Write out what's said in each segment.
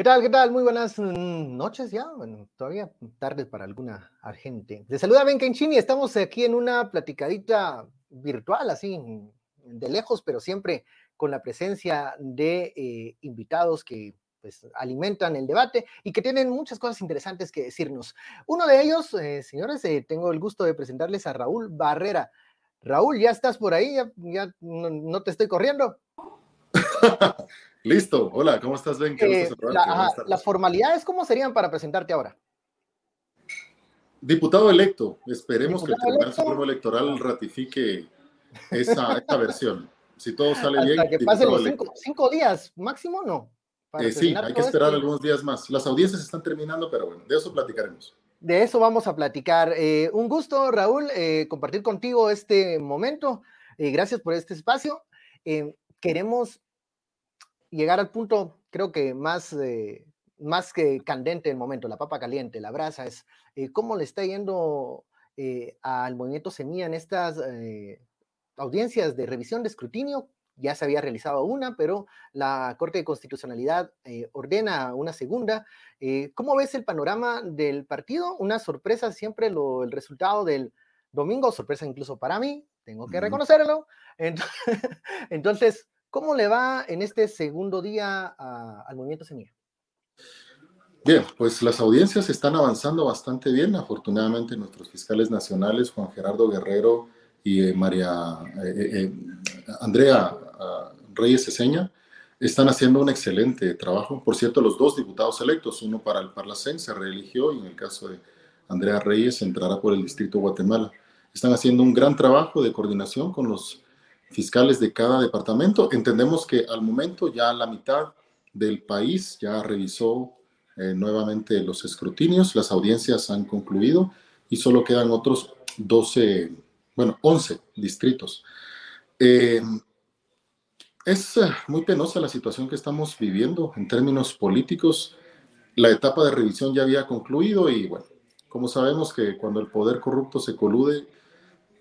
¿Qué tal? ¿Qué tal? Muy buenas mm, noches ya. Bueno, todavía tarde para alguna gente. De saluda Ben Kenchini. Estamos aquí en una platicadita virtual, así de lejos, pero siempre con la presencia de eh, invitados que pues, alimentan el debate y que tienen muchas cosas interesantes que decirnos. Uno de ellos, eh, señores, eh, tengo el gusto de presentarles a Raúl Barrera. Raúl, ¿ya estás por ahí? ¿Ya, no, te estoy corriendo? Listo. Hola, ¿cómo estás, Ben? Eh, las formalidades, ¿cómo serían para presentarte ahora? Diputado electo. Esperemos que el Tribunal Supremo Electoral ratifique esa, esta versión. Si todo sale bien. que pasen los cinco, días máximo, ¿no? Eh, sí, hay que esperar algunos días más. Las audiencias están terminando, pero bueno, de eso platicaremos. De eso vamos a platicar. Eh, un gusto, Raúl, eh, compartir contigo este momento. gracias por este espacio. queremos llegar al punto, creo que más, más que candente el momento, la papa caliente, la brasa, es cómo le está yendo al movimiento Semilla en estas audiencias de revisión de escrutinio ya se había realizado una, pero la Corte de Constitucionalidad eh, ordena una segunda. Eh, ¿Cómo ves el panorama del partido? Una sorpresa siempre el resultado del domingo, sorpresa incluso para mí, tengo que reconocerlo. Entonces, ¿cómo le va en este segundo día al movimiento Semilla? Bien, pues las audiencias están avanzando bastante bien. Afortunadamente, nuestros fiscales nacionales, Juan Gerardo Guerrero y eh, María Andrea Reyes Eseña, están haciendo un excelente trabajo. Por cierto, los dos diputados electos, uno para el Parlacén se reeligió y en el caso de Andrea Reyes entrará por el Distrito Guatemala. Están haciendo un gran trabajo de coordinación con los fiscales de cada departamento. Entendemos que al momento ya la mitad del país ya revisó eh, nuevamente los escrutinios, las audiencias han concluido y solo quedan otros 12, bueno, 11 distritos. Eh, es eh, muy penosa la situación que estamos viviendo en términos políticos. La etapa de revisión ya había concluido y bueno, como sabemos que cuando el poder corrupto se colude,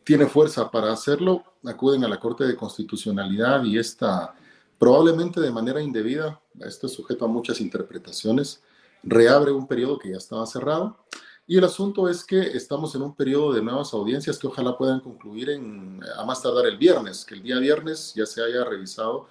tiene fuerza para hacerlo, acuden a la Corte de Constitucionalidad y esta probablemente de manera indebida, esto es sujeto a muchas interpretaciones, reabre un periodo que ya estaba cerrado y el asunto es que estamos en un periodo de nuevas audiencias que ojalá puedan concluir en, a más tardar el viernes, que el día viernes ya se haya revisado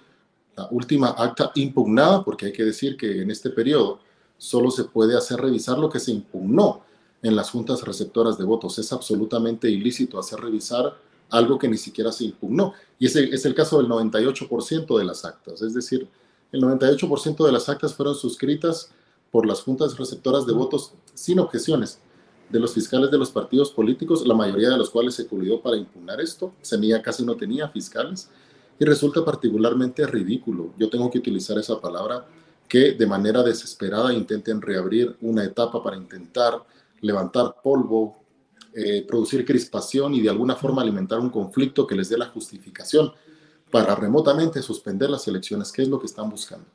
la última acta impugnada, porque hay que decir que en este periodo solo se puede hacer revisar lo que se impugnó en las juntas receptoras de votos. Es absolutamente ilícito hacer revisar algo que ni siquiera se impugnó. Y ese es el caso del 98% de las actas. Es decir, el 98% de las actas fueron suscritas por las juntas receptoras de votos sin objeciones de los fiscales de los partidos políticos, la mayoría de los cuales se culió para impugnar esto. Semilla casi no tenía fiscales y resulta particularmente ridículo. Yo tengo que utilizar esa palabra que de manera desesperada intenten reabrir una etapa para intentar levantar polvo, eh, producir crispación y de alguna forma alimentar un conflicto que les dé la justificación para remotamente suspender las elecciones, que es lo que están buscando.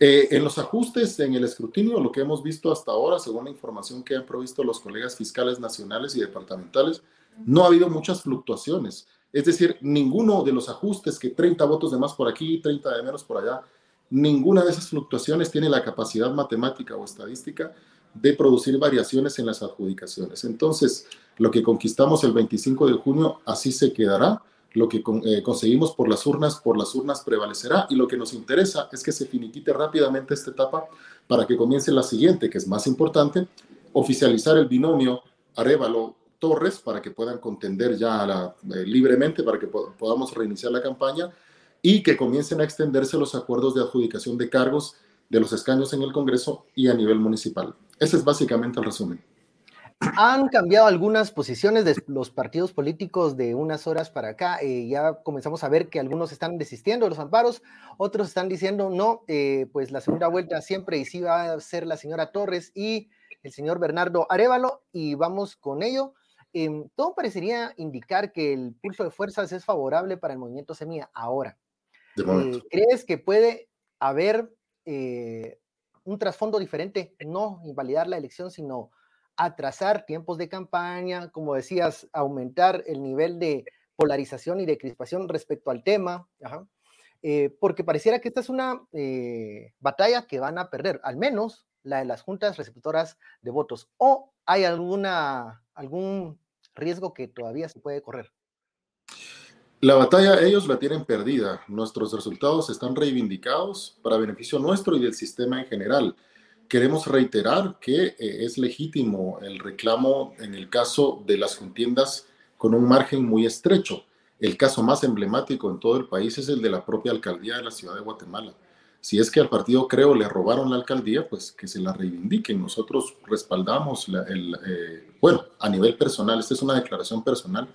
Eh, en los ajustes, en el escrutinio, lo que hemos visto hasta ahora, según la información que han provisto los colegas fiscales nacionales y departamentales, no ha habido muchas fluctuaciones. Es decir, ninguno de los ajustes, que 30 votos de más por aquí, 30 de menos por allá, ninguna de esas fluctuaciones tiene la capacidad matemática o estadística de producir variaciones en las adjudicaciones. Entonces, lo que conquistamos el 25 de junio así se quedará lo que eh, conseguimos por las urnas, por las urnas prevalecerá y lo que nos interesa es que se finiquite rápidamente esta etapa para que comience la siguiente, que es más importante, oficializar el binomio Arevalo-Torres para que puedan contender ya eh, libremente, para que podamos reiniciar la campaña y que comiencen a extenderse los acuerdos de adjudicación de cargos de los escaños en el Congreso y a nivel municipal. Ese es básicamente el resumen. Han cambiado algunas posiciones de los partidos políticos de unas horas para acá. Eh, ya comenzamos a ver que algunos están desistiendo de los amparos, otros están diciendo no, eh, pues la segunda vuelta siempre y sí va a ser la señora Torres y el señor Bernardo Arevalo y vamos con ello. Em, todo parecería indicar que el pulso de fuerzas es favorable para el movimiento Semilla ahora. Eh, ¿Crees que puede haber un trasfondo diferente? No invalidar la elección, sino atrasar tiempos de campaña, como decías, aumentar el nivel de polarización y de crispación respecto al tema. eh, porque pareciera que esta es una eh, batalla que van a perder, al menos la de las juntas receptoras de votos, o hay alguna, algún riesgo que todavía se puede correr. La batalla ellos la tienen perdida. Nuestros resultados están reivindicados para beneficio nuestro y del sistema en general. Queremos reiterar que eh, es legítimo el reclamo en el caso de las contiendas con un margen muy estrecho. El caso más emblemático en todo el país es el de la propia alcaldía de la ciudad de Guatemala. Si es que al partido Creo le robaron la alcaldía, pues que se la reivindiquen. Nosotros respaldamos, el, eh, bueno, a nivel personal, esta es una declaración personal,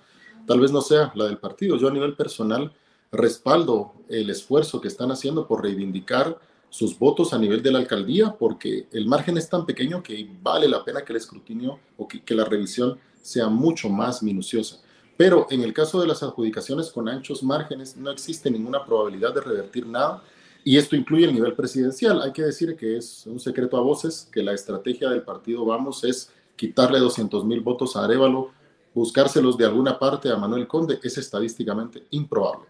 tal vez no sea la del partido. Yo a nivel personal respaldo el esfuerzo que están haciendo por reivindicar sus votos a nivel de la alcaldía, porque el margen es tan pequeño que vale la pena que el escrutinio o que, la revisión sea mucho más minuciosa. Pero en el caso de las adjudicaciones con anchos márgenes, no existe ninguna probabilidad de revertir nada. Y esto incluye el nivel presidencial. Hay que decir que es un secreto a voces que la estrategia del partido Vamos es quitarle 200 mil votos a Arevalo, buscárselos de alguna parte a Manuel Conde. Es estadísticamente improbable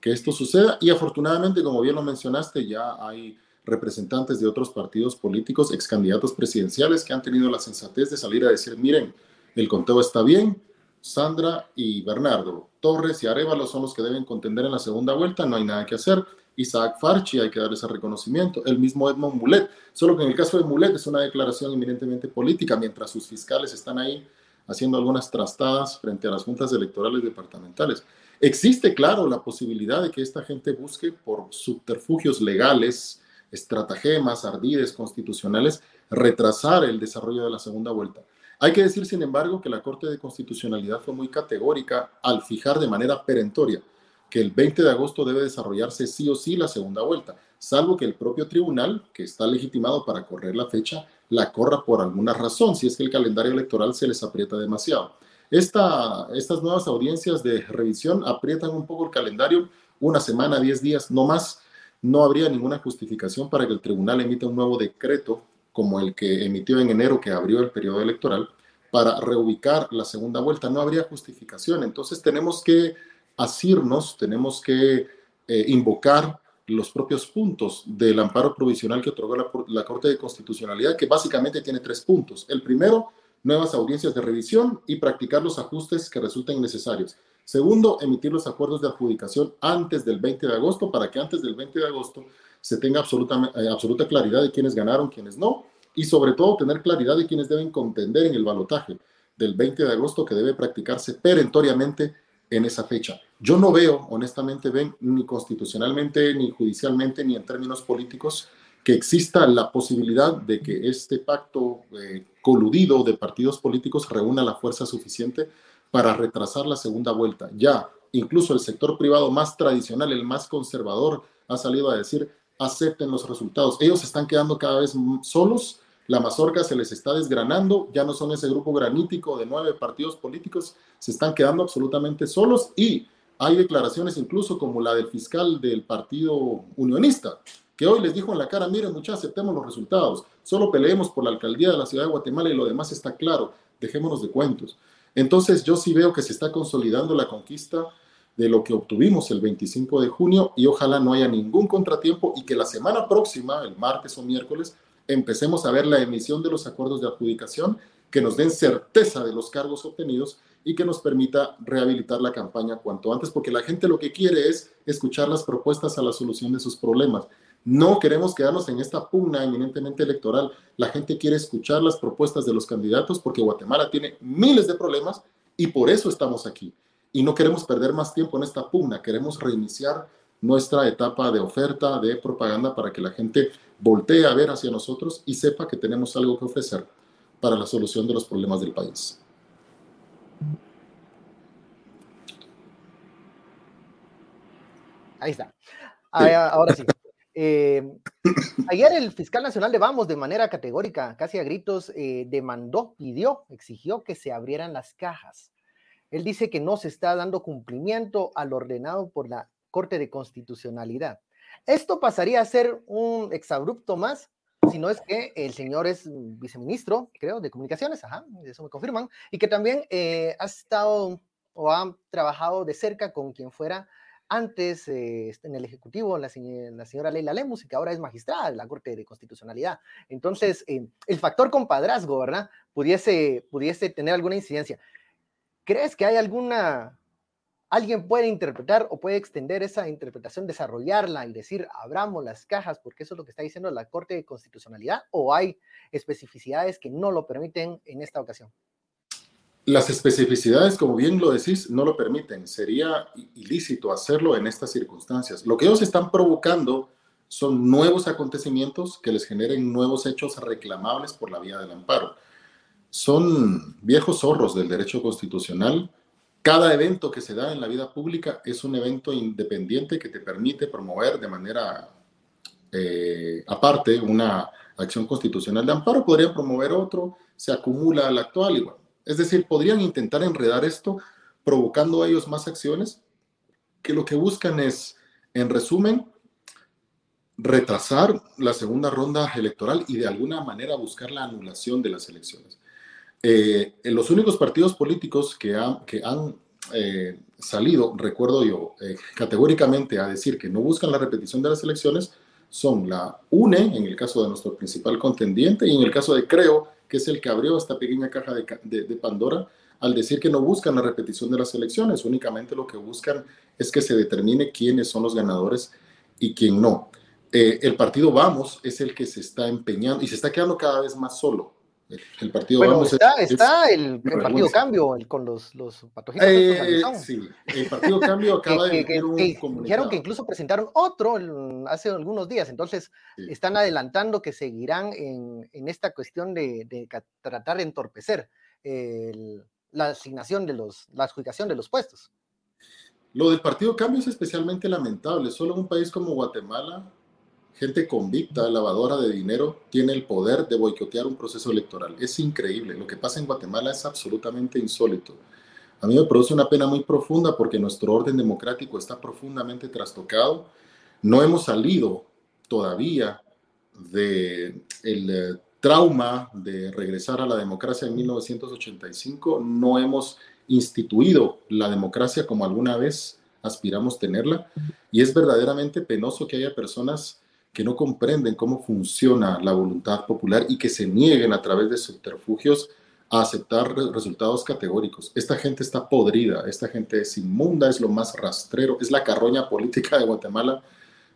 que esto suceda. Y afortunadamente, como bien lo mencionaste, ya hay representantes de otros partidos políticos, ex candidatos presidenciales, que han tenido la sensatez de salir a decir, miren, el conteo está bien, Sandra y Bernardo. Torres y Arevalo son los que deben contender en la segunda vuelta, no hay nada que hacer. Isaac Farchi, hay que dar ese reconocimiento. El mismo Edmond Mulet, solo que en el caso de Mulet es una declaración eminentemente política, mientras sus fiscales están ahí haciendo algunas trastadas frente a las juntas electorales departamentales. Existe, claro, la posibilidad de que esta gente busque por subterfugios legales, estratagemas, ardides constitucionales, retrasar el desarrollo de la segunda vuelta. Hay que decir, sin embargo, que la Corte de Constitucionalidad fue muy categórica al fijar de manera perentoria que el 20 de agosto debe desarrollarse sí o sí la segunda vuelta, salvo que el propio tribunal, que está legitimado para correr la fecha, la corra por alguna razón, si es que el calendario electoral se les aprieta demasiado. Esta, estas nuevas audiencias de revisión aprietan un poco el calendario, una semana, diez días, no más. No habría ninguna justificación para que el tribunal emita un nuevo decreto como el que emitió en enero que abrió el periodo electoral para reubicar la segunda vuelta. No habría justificación. Entonces tenemos que asirnos, tenemos que eh, invocar los propios puntos del amparo provisional que otorgó la, la, Corte de Constitucionalidad, que básicamente tiene tres puntos. El primero, nuevas audiencias de revisión y practicar los ajustes que resulten necesarios. Segundo, emitir los acuerdos de adjudicación antes del 20 de agosto para que antes del 20 de agosto se tenga absoluta, eh, absoluta claridad de quiénes ganaron, quiénes no, y sobre todo tener claridad de quiénes deben contender en el balotaje del 20 de agosto que debe practicarse perentoriamente en esa fecha. Yo no veo, honestamente, ven, ni constitucionalmente, ni judicialmente, ni en términos políticos, que exista la posibilidad de que este pacto eh, coludido de partidos políticos reúna la fuerza suficiente para retrasar la segunda vuelta. Ya, incluso el sector privado más tradicional, el más conservador, ha salido a decir, acepten los resultados. Ellos están quedando cada vez solos, la mazorca se les está desgranando, ya no son ese grupo granítico de nueve partidos políticos, se están quedando absolutamente solos y hay declaraciones incluso como la del fiscal del partido unionista, que hoy les dijo en la cara, miren muchachos, aceptemos los resultados, solo peleemos por la alcaldía de la ciudad de Guatemala y lo demás está claro, dejémonos de cuentos. Entonces yo sí veo que se está consolidando la conquista de lo que obtuvimos el 25 de junio y ojalá no haya ningún contratiempo y que la semana próxima, el martes o miércoles, empecemos a ver la emisión de los acuerdos de adjudicación que nos den certeza de los cargos obtenidos y que nos permita rehabilitar la campaña cuanto antes, porque la gente lo que quiere es escuchar las propuestas a la solución de sus problemas. No queremos quedarnos en esta pugna eminentemente electoral. La gente quiere escuchar las propuestas de los candidatos porque Guatemala tiene miles de problemas y por eso estamos aquí y no queremos perder más tiempo en esta pugna, queremos reiniciar nuestra etapa de oferta, de propaganda, para que la gente voltee a ver hacia nosotros y sepa que tenemos algo que ofrecer para la solución de los problemas del país. Ahí está. Ahora sí. Eh, ayer el fiscal nacional de Vamos, de manera categórica, casi a gritos, eh, demandó, pidió, exigió que se abrieran las cajas él dice que no se está dando cumplimiento al ordenado por la Corte de Constitucionalidad. Esto pasaría a ser un exabrupto más si no es que el señor es viceministro, creo, de comunicaciones, ajá, eso me confirman, y que también eh, ha estado o ha trabajado de cerca con quien fuera antes eh, en el Ejecutivo la, señora Leila Lemus y que ahora es magistrada de la Corte de Constitucionalidad. Entonces, eh, el factor compadrazgo, ¿verdad? Pudiese, pudiese tener alguna incidencia. ¿Crees que hay alguna, alguien puede interpretar o puede extender esa interpretación, desarrollarla y decir, abramos las cajas porque eso es lo que está diciendo la Corte de Constitucionalidad o hay especificidades que no lo permiten en esta ocasión? Las especificidades, como bien lo decís, no lo permiten. Sería ilícito hacerlo en estas circunstancias. Lo que ellos están provocando son nuevos acontecimientos que les generen nuevos hechos reclamables por la vía del amparo. Son viejos zorros del derecho constitucional. Cada evento que se da en la vida pública es un evento independiente que te permite promover de manera eh, aparte una acción constitucional de amparo. Podría promover otro, se acumula al actual y bueno es decir, podrían intentar enredar esto provocando a ellos más acciones que lo que buscan es, en resumen, retrasar la segunda ronda electoral y de alguna manera buscar la anulación de las elecciones. Eh, en los únicos partidos políticos que, han eh, salido, recuerdo yo, eh, categóricamente a decir que no buscan la repetición de las elecciones son la UNE, en el caso de nuestro principal contendiente, y en el caso de Creo, que es el que abrió esta pequeña caja de, Pandora al decir que no buscan la repetición de las elecciones, únicamente lo que buscan es que se determine quiénes son los ganadores y quién no. Eh, el partido Vamos es el que se está empeñando y se está quedando cada vez más solo. El, partido bueno, está, está el, partido Cambio con los, los eh, sí, el partido Cambio acaba de que, un Dijeron que incluso presentaron otro hace algunos días, entonces están adelantando que seguirán en, en esta cuestión de, de, tratar de entorpecer la asignación de los, la adjudicación de los puestos. Lo del partido Cambio es especialmente lamentable. Solo en un país como Guatemala gente convicta, lavadora de dinero, tiene el poder de boicotear un proceso electoral. Es increíble. Lo que pasa en Guatemala es absolutamente insólito. A mí me produce una pena muy profunda porque nuestro orden democrático está profundamente trastocado. No hemos salido todavía del el eh, trauma de regresar a la democracia en 1985. No hemos instituido la democracia como alguna vez aspiramos tenerla. Y es verdaderamente penoso que haya personas que no comprenden cómo funciona la voluntad popular y que se nieguen a través de subterfugios a aceptar resultados categóricos. Esta gente está podrida, esta gente es inmunda, es lo más rastrero, es la carroña política de Guatemala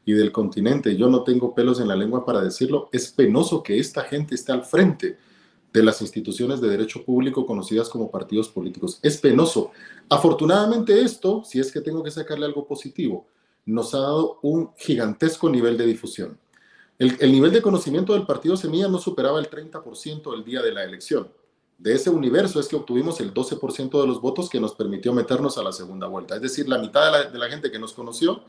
y del continente. Yo no tengo pelos en la lengua para decirlo. Es penoso que esta gente esté al frente de las instituciones de derecho público conocidas como partidos políticos. Es penoso. Afortunadamente esto, si es que tengo que sacarle algo positivo, nos ha dado un gigantesco nivel de difusión. El, nivel de conocimiento del partido Semilla no superaba el 30% el día de la elección. De ese universo es que obtuvimos el 12% de los votos que nos permitió meternos a la segunda vuelta. Es decir, la mitad de la, gente que nos conoció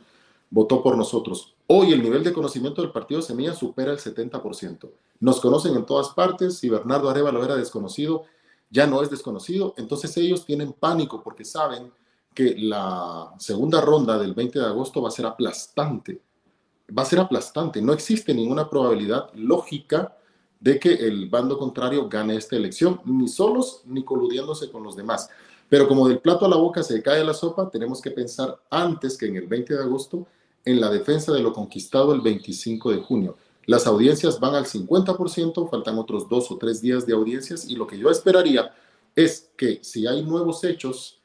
votó por nosotros. Hoy el nivel de conocimiento del partido Semilla supera el 70%. Nos conocen en todas partes. Si Bernardo Arevalo era desconocido, ya no es desconocido. Entonces ellos tienen pánico porque saben que la segunda ronda del 20 de agosto va a ser aplastante. Va a ser aplastante. No existe ninguna probabilidad lógica de que el bando contrario gane esta elección, ni solos ni coludiéndose con los demás. Pero como del plato a la boca se cae la sopa, tenemos que pensar antes que en el 20 de agosto en la defensa de lo conquistado el 25 de junio. Las audiencias van al 50%, faltan otros dos o tres días de audiencias y lo que yo esperaría es que si hay nuevos hechos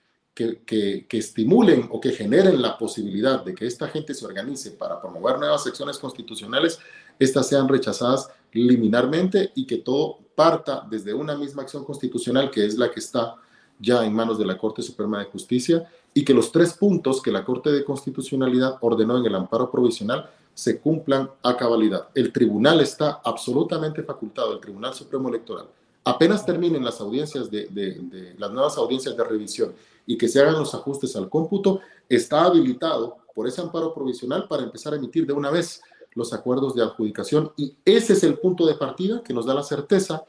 que, estimulen o que generen la posibilidad de que esta gente se organice para promover nuevas secciones constitucionales, estas sean rechazadas liminarmente y que todo parta desde una misma acción constitucional que es la que está ya en manos de la Corte Suprema de Justicia y que los tres puntos que la Corte de Constitucionalidad ordenó en el amparo provisional se cumplan a cabalidad. El tribunal está absolutamente facultado, el Tribunal Supremo Electoral. Apenas terminen las audiencias de, de las nuevas audiencias de revisión y que se hagan los ajustes al cómputo, está habilitado por ese amparo provisional para empezar a emitir de una vez los acuerdos de adjudicación y ese es el punto de partida que nos da la certeza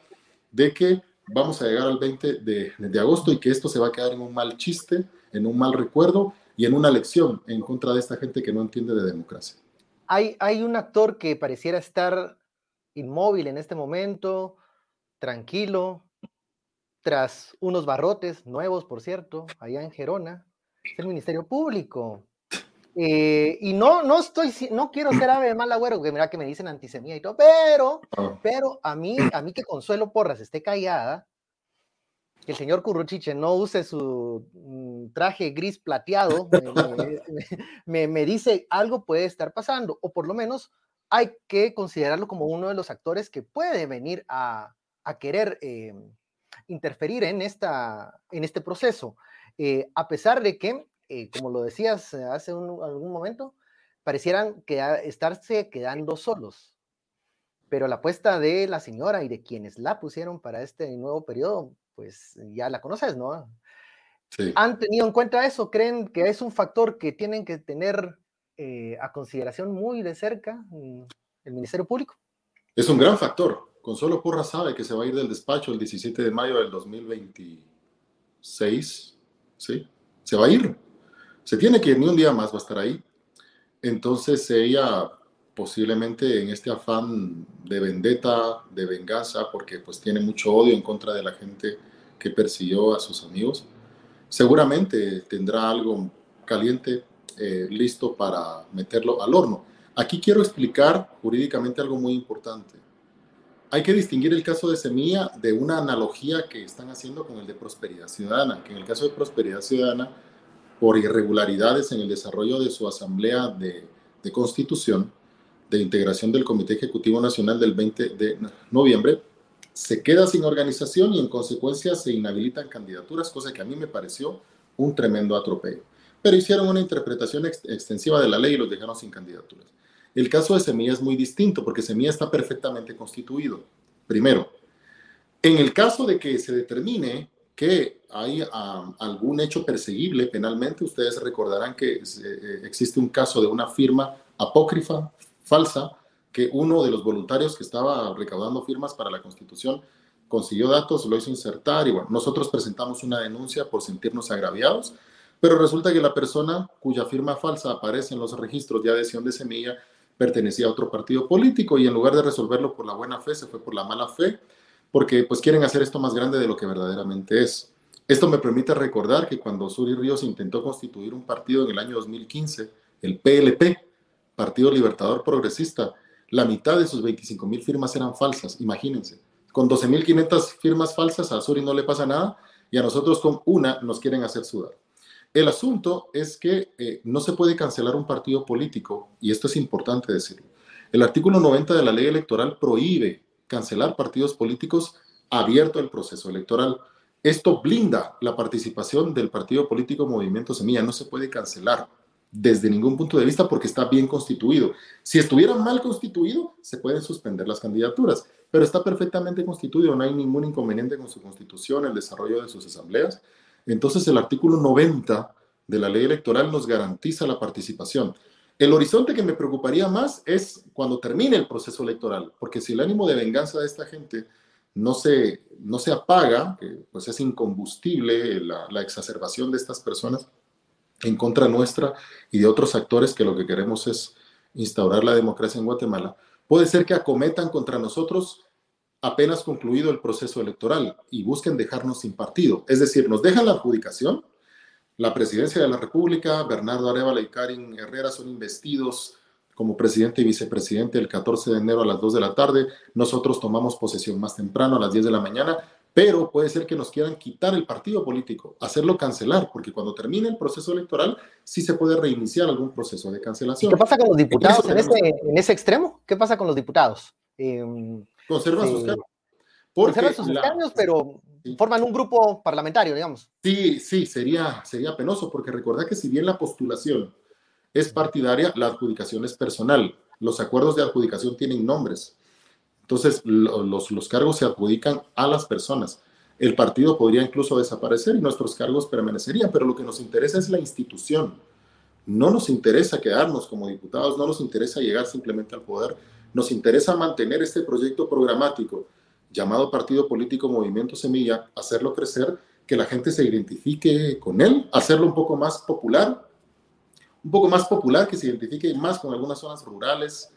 de que vamos a llegar al 20 de, agosto y que esto se va a quedar en un mal chiste, en un mal recuerdo y en una lección en contra de esta gente que no entiende de democracia. Hay, hay un actor que pareciera estar inmóvil en este momento, tranquilo, tras unos barrotes nuevos, por cierto, allá en Gerona, es el Ministerio Público. Eh, y no, no estoy, no quiero ser ave de mal agüero, que mira que me dicen antisemita y todo, pero, ah. pero a mí, a mí que Consuelo Porras esté callada, que el señor Curruchiche no use su mm, traje gris plateado, me, me, dice algo puede estar pasando, o por lo menos hay que considerarlo como uno de los actores que puede venir a, a querer eh, interferir en, esta, en este proceso, eh, a pesar de que, eh, como lo decías hace algún momento, parecieran que estarse quedando solos. Pero la apuesta de la señora y de quienes la pusieron para este nuevo periodo, pues ya la conoces, ¿no? ¿Han tenido en cuenta eso? ¿Creen que es un factor que tienen que tener a consideración muy de cerca el Ministerio Público? Es un gran factor. Consuelo Porra sabe que se va a ir del despacho el 17 de mayo del 2026, ¿sí? Se va a ir. Se tiene que ir, ni un día más va a estar ahí. Entonces ella posiblemente en este afán de vendetta, de venganza, porque pues tiene mucho odio en contra de la gente que persiguió a sus amigos, seguramente tendrá algo caliente eh, listo para meterlo al horno. Aquí quiero explicar jurídicamente algo muy importante hay que distinguir el caso de Semilla de una analogía que están haciendo con el de Prosperidad Ciudadana, que en el caso de Prosperidad Ciudadana, por irregularidades en el desarrollo de su asamblea de, constitución, de integración del Comité Ejecutivo Nacional del 20 de noviembre, se queda sin organización y en consecuencia se inhabilitan candidaturas, cosa que a mí me pareció un tremendo atropello. Pero hicieron una interpretación extensiva de la ley y los dejaron sin candidaturas. El caso de Semilla es muy distinto porque Semilla está perfectamente constituido. Primero, en el caso de que se determine que hay ah, algún hecho perseguible penalmente, ustedes recordarán que eh, existe un caso de una firma apócrifa, falsa, que uno de los voluntarios que estaba recaudando firmas para la constitución consiguió datos, lo hizo insertar y bueno, nosotros presentamos una denuncia por sentirnos agraviados, pero resulta que la persona cuya firma falsa aparece en los registros de adhesión de semilla pertenecía a otro partido político y en lugar de resolverlo por la buena fe, se fue por la mala fe, porque pues quieren hacer esto más grande de lo que verdaderamente es. Esto me permite recordar que cuando Suri Ríos intentó constituir un partido en el año 2015, el PLP, Partido Libertador Progresista, la mitad de sus 25 mil firmas eran falsas, imagínense. Con 12.500 firmas falsas a Suri no le pasa nada y a nosotros con una nos quieren hacer sudar. El asunto es que eh, no se puede cancelar un partido político, y esto es importante decirlo. El artículo 90 de la ley electoral prohíbe cancelar partidos políticos abierto al proceso electoral. Esto blinda la participación del partido político Movimiento Semilla. No se puede cancelar desde ningún punto de vista porque está bien constituido. Si estuviera mal constituido, se pueden suspender las candidaturas, pero está perfectamente constituido, no hay ningún inconveniente con su constitución, el desarrollo de sus asambleas entonces el artículo 90 de la ley electoral nos garantiza la participación. El horizonte que me preocuparía más es cuando termine el proceso electoral, porque si el ánimo de venganza de esta gente no se, no se apaga, pues es incombustible la, la exacerbación de estas personas en contra nuestra y de otros actores que lo que queremos es instaurar la democracia en Guatemala, puede ser que acometan contra nosotros apenas concluido el proceso electoral y busquen dejarnos sin partido. Es decir, nos dejan la adjudicación, la presidencia de la República, Bernardo Arevalo y Karin Herrera son investidos como presidente y vicepresidente el 14 de enero a las 2 de la tarde. Nosotros tomamos posesión más temprano a las 10 de la mañana, pero puede ser que nos quieran quitar el partido político, hacerlo cancelar, porque cuando termine el proceso electoral sí se puede reiniciar algún proceso de cancelación. ¿Qué pasa con los diputados en, ese, extremo? ¿Qué pasa con los diputados? Em, Conservan sus cargos. Conservan sus escaños, pero forman un grupo parlamentario, digamos. Sí, sí, sería, sería penoso, porque recordad que si bien la postulación es partidaria, la adjudicación es personal. Los acuerdos de adjudicación tienen nombres. Entonces, los, los cargos se adjudican a las personas. El partido podría incluso desaparecer y nuestros cargos permanecerían, pero lo que nos interesa es la institución. No nos interesa quedarnos como diputados, no nos interesa llegar simplemente al poder, nos interesa mantener este proyecto programático llamado Partido Político Movimiento Semilla, hacerlo crecer, que la gente se identifique con él, hacerlo un poco más popular, un poco más popular, que se identifique más con algunas zonas rurales.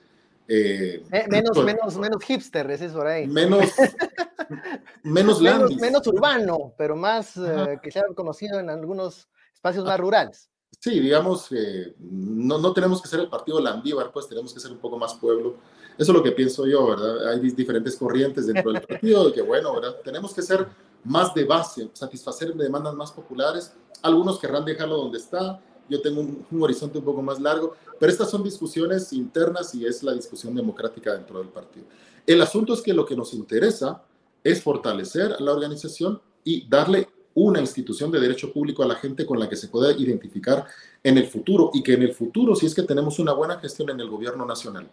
Eh, menos, menos, menos hipster, es eso ahí. Menos, menos, menos, urbano, pero más eh, que sea conocido en algunos espacios más rurales. Sí, digamos que no, no, tenemos que ser el partido Landívar, pues tenemos que ser un poco más pueblo. Eso es lo que pienso yo, ¿verdad? Hay diferentes corrientes dentro del partido, de que bueno, ¿verdad? Tenemos que ser más de base, satisfacer demandas más populares. Algunos querrán dejarlo donde está, yo tengo un, un, horizonte un poco más largo, pero estas son discusiones internas y es la discusión democrática dentro del partido. El asunto es que lo que nos interesa es fortalecer la organización y darle una institución de derecho público a la gente con la que se pueda identificar en el futuro y que en el futuro, si es que tenemos una buena gestión en el gobierno nacional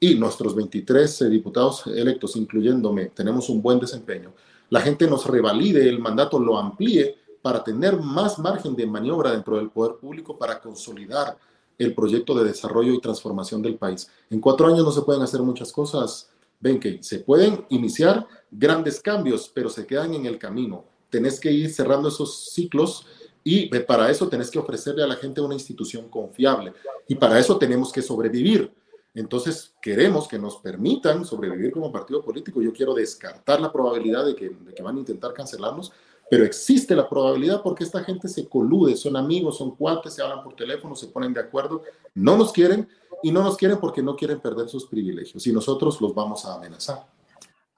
y nuestros 23 eh, diputados electos, incluyéndome, tenemos un buen desempeño, la gente nos revalide el mandato, lo amplíe para tener más margen de maniobra dentro del poder público para consolidar el proyecto de desarrollo y transformación del país. En cuatro años no se pueden hacer muchas cosas, ven que se pueden iniciar grandes cambios, pero se quedan en el camino tenés que ir cerrando esos ciclos y para eso tenés que ofrecerle a la gente una institución confiable. Y para eso tenemos que sobrevivir. Entonces, queremos que nos permitan sobrevivir como partido político. Yo quiero descartar la probabilidad de que, van a intentar cancelarnos, pero existe la probabilidad porque esta gente se colude, son amigos, son cuates, se hablan por teléfono, se ponen de acuerdo, no nos quieren y no nos quieren porque no quieren perder sus privilegios y nosotros los vamos a amenazar.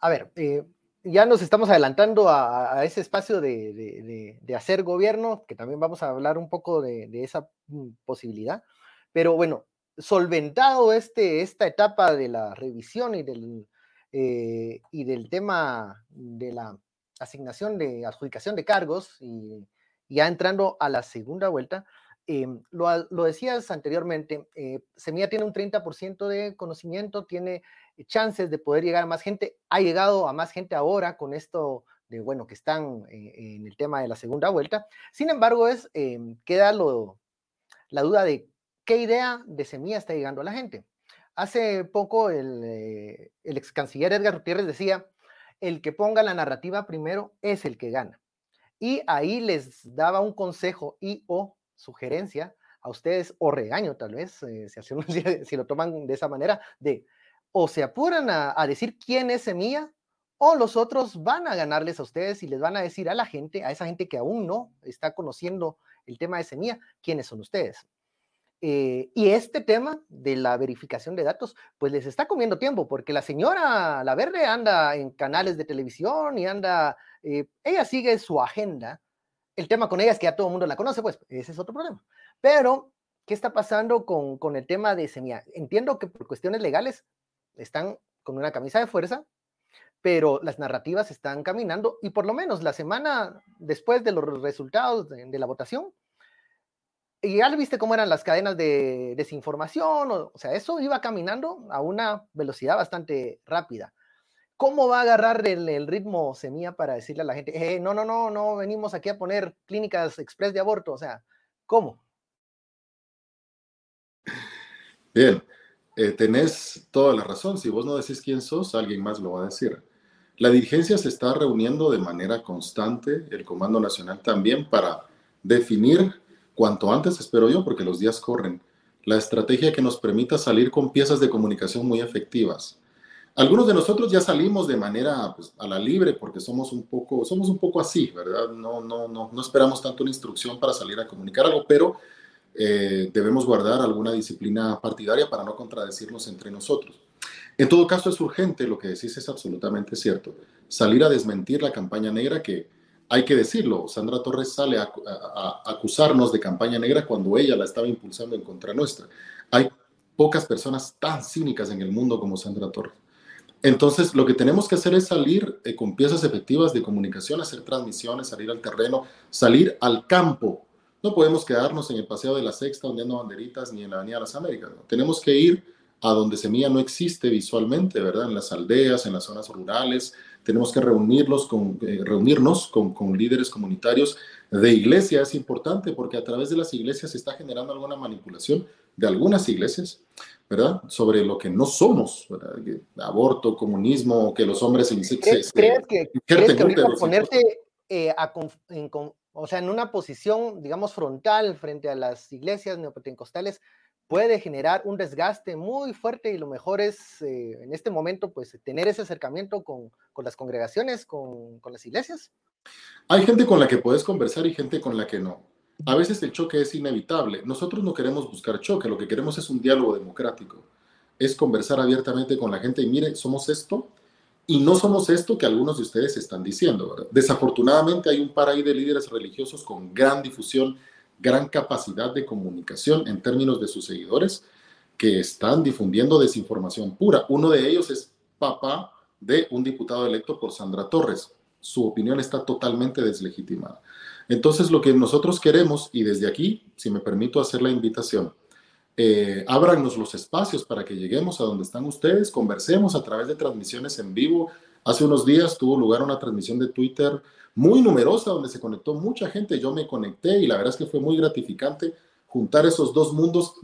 A ver, eh, ya nos estamos adelantando a, ese espacio de, hacer gobierno, que también vamos a hablar un poco de, esa mm, posibilidad. Pero bueno, solventado este, esta etapa de la revisión y del, eh, y del tema de la asignación de adjudicación de cargos, y ya entrando a la segunda vuelta, em, lo, decías anteriormente, eh, Semilla tiene un 30% de conocimiento, tiene chances de poder llegar a más gente. Ha llegado a más gente ahora con esto de, bueno, que están eh, en el tema de la segunda vuelta. Sin embargo, es, queda lo, la duda de qué idea de semilla está llegando a la gente. Hace poco el, eh, el ex canciller Edgar Gutiérrez decía, el que ponga la narrativa primero es el que gana. Y ahí les daba un consejo y o sugerencia a ustedes, o regaño tal vez, eh, si, si, lo toman de esa manera, de o se apuran a, decir quién es Semilla, o los otros van a ganarles a ustedes y les van a decir a la gente, a esa gente que aún no está conociendo el tema de Semilla, quiénes son ustedes. Eh, y este tema de la verificación de datos, pues les está comiendo tiempo, porque la señora La Verde anda en canales de televisión y anda, eh, ella sigue su agenda. El tema con ella es que ya todo el mundo la conoce, pues ese es otro problema. Pero, ¿qué está pasando con, con el tema de Semilla? Entiendo que por cuestiones legales están con una camisa de fuerza, pero las narrativas están caminando y por lo menos la semana después de los resultados de, la votación, y ya viste cómo eran las cadenas de desinformación, o, sea, eso iba caminando a una velocidad bastante rápida. ¿Cómo va a agarrar el, ritmo Semilla para decirle a la gente, eh, no, no, no, no venimos aquí a poner clínicas express de aborto? O sea, ¿cómo? Bien, eh, tenés toda la razón. Si vos no decís quién sos, alguien más lo va a decir. La dirigencia se está reuniendo de manera constante, el Comando Nacional también, para definir cuanto antes, espero yo, porque los días corren, la estrategia que nos permita salir con piezas de comunicación muy efectivas. Algunos de nosotros ya salimos de manera pues, a la libre porque somos un poco, somos un poco así, ¿verdad? No, no, no, no esperamos tanto una instrucción para salir a comunicar algo, pero eh, debemos guardar alguna disciplina partidaria para no contradecirnos entre nosotros. En todo caso, es urgente, lo que decís es absolutamente cierto, salir a desmentir la campaña negra que hay que decirlo, Sandra Torres sale a, acusarnos de campaña negra cuando ella la estaba impulsando en contra nuestra. Hay pocas personas tan cínicas en el mundo como Sandra Torres. Entonces, lo que tenemos que hacer es salir eh, con piezas efectivas de comunicación, hacer transmisiones, salir al terreno, salir al campo, no podemos quedarnos en el Paseo de la Sexta ondeando banderitas ni en la Avenida de las Américas. Tenemos que ir a donde Semilla no existe visualmente, ¿verdad? En las aldeas, en las zonas rurales. Tenemos que reunirlos con, eh, reunirnos con, con, líderes comunitarios de iglesia. Es importante porque a través de las iglesias se está generando alguna manipulación de algunas iglesias, ¿verdad? Sobre lo que no somos, ¿verdad? Aborto, comunismo, que los hombres se... ¿Crees, ¿crees que, ¿crees que ahorita ponerte eh, a, en, o sea, en una posición, digamos, frontal frente a las iglesias neopentecostales, puede generar un desgaste muy fuerte y lo mejor es eh, en este momento, pues, tener ese acercamiento con, con las congregaciones, con, con, las iglesias. Hay gente con la que puedes conversar y gente con la que no. a veces el choque es inevitable. Nosotros no queremos buscar choque, lo que queremos es un diálogo democrático, es conversar abiertamente con la gente y mire, somos esto y no somos esto que algunos de ustedes están diciendo. Desafortunadamente hay un par ahí de líderes religiosos con gran difusión, gran capacidad de comunicación en términos de sus seguidores que están difundiendo desinformación pura. Uno de ellos es papá de un diputado electo por Sandra Torres. Su opinión está totalmente deslegitimada. Entonces, lo que nosotros queremos, y desde aquí, si me permito hacer la invitación, eh, ábranos los espacios para que lleguemos a donde están ustedes, conversemos a través de transmisiones en vivo. Hace unos días tuvo lugar una transmisión de Twitter muy numerosa donde se conectó mucha gente. Yo me conecté y la verdad es que fue muy gratificante juntar esos dos mundos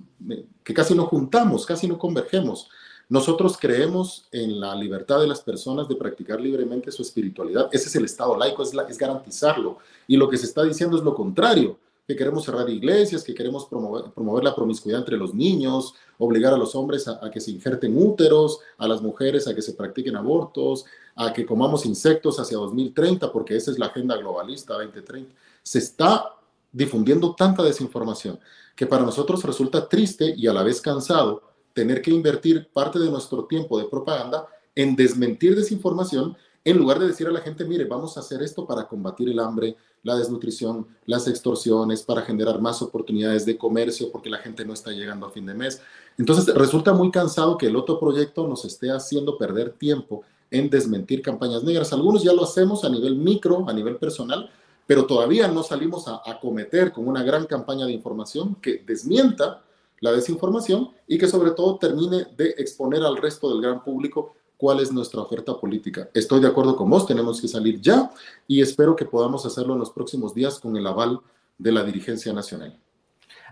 que casi no juntamos, casi no convergemos. Nosotros creemos en la libertad de las personas de practicar libremente su espiritualidad. Ese es el Estado laico, es, garantizarlo. Y lo que se está diciendo es lo contrario, que queremos cerrar iglesias, que queremos promover, promover la promiscuidad entre los niños, obligar a los hombres a, a, que se injerten úteros, a las mujeres a que se practiquen abortos, a que comamos insectos hacia 2030, porque esa es la agenda globalista 2030. Se está difundiendo tanta desinformación que para nosotros resulta triste y a la vez cansado tener que invertir parte de nuestro tiempo de propaganda en desmentir desinformación en lugar de decir a la gente, mire, vamos a hacer esto para combatir el hambre, la desnutrición, las extorsiones, para generar más oportunidades de comercio porque la gente no está llegando a fin de mes. Entonces resulta muy cansado que el otro proyecto nos esté haciendo perder tiempo en desmentir campañas negras. Algunos ya lo hacemos a nivel micro, a nivel personal, pero todavía no salimos a acometer con una gran campaña de información que desmienta la desinformación y que sobre todo termine de exponer al resto del gran público cuál es nuestra oferta política. Estoy de acuerdo con vos, tenemos que salir ya y espero que podamos hacerlo en los próximos días con el aval de la dirigencia nacional.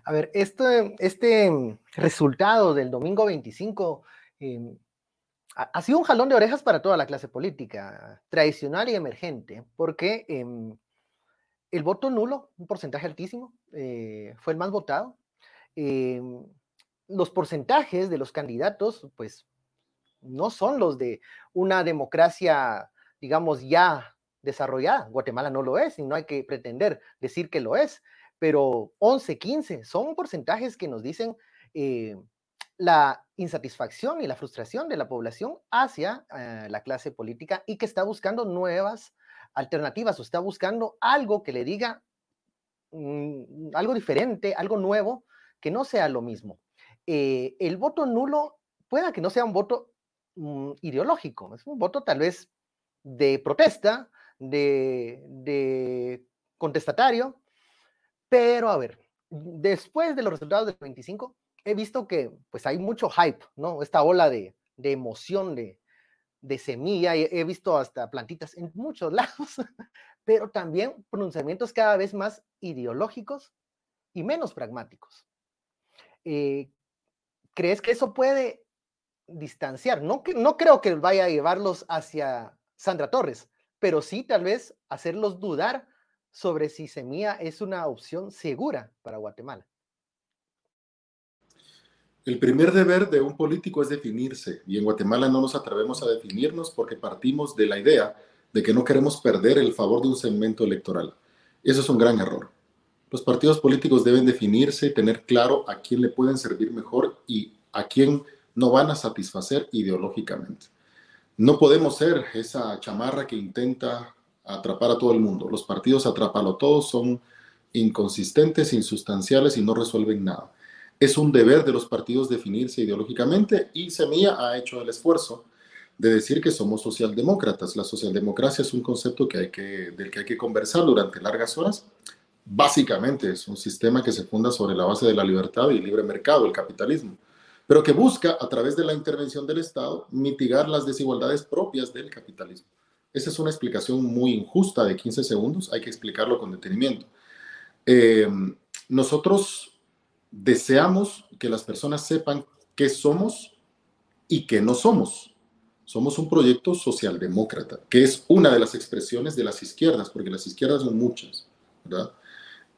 A ver, este, este resultado del domingo 25 eh, ha sido un jalón de orejas para toda la clase política, tradicional y emergente, porque eh, el voto nulo, un porcentaje altísimo, eh, fue el más votado. Eh, los porcentajes de los candidatos, pues, no son los de una democracia, digamos, ya desarrollada. Guatemala no lo es y no hay que pretender decir que lo es, pero 11, 15 son porcentajes que nos dicen eh, la insatisfacción y la frustración de la población hacia la clase política y que está buscando nuevas alternativas o está buscando algo que le diga mm, algo diferente, algo nuevo, que no sea lo mismo. Eh, el voto nulo pueda que no sea un voto mm, ideológico, es un voto tal vez de protesta, de, de contestatario, pero a ver, después de los resultados del 25, he visto que pues hay mucho hype, ¿no? Esta ola de, de emoción, de, de semilla, he, visto hasta plantitas en muchos lados, pero también pronunciamientos cada vez más ideológicos y menos pragmáticos. Eh, ¿Crees que eso puede distanciar? No, no creo que vaya a llevarlos hacia Sandra Torres, pero sí tal vez hacerlos dudar sobre si Semilla es una opción segura para Guatemala. El primer deber de un político es definirse y en Guatemala no nos atrevemos a definirnos porque partimos de la idea de que no queremos perder el favor de un segmento electoral. Eso es un gran error. Los partidos políticos deben definirse y tener claro a quién le pueden servir mejor y a quién no van a satisfacer ideológicamente. No podemos ser esa chamarra que intenta atrapar a todo el mundo. Los partidos atrapalo todos son inconsistentes, insustanciales y no resuelven nada. Es un deber de los partidos definirse ideológicamente y Semilla ha hecho el esfuerzo de decir que somos socialdemócratas. La socialdemocracia es un concepto que hay que, del que hay que conversar durante largas horas. Básicamente es un sistema que se funda sobre la base de la libertad y libre mercado, el capitalismo, pero que busca a través de la intervención del Estado mitigar las desigualdades propias del capitalismo. Esa es una explicación muy injusta de 15 segundos, hay que explicarlo con detenimiento. Eh, nosotros deseamos que las personas sepan qué somos y qué no somos. Somos un proyecto socialdemócrata, que es una de las expresiones de las izquierdas, porque las izquierdas son muchas, ¿verdad?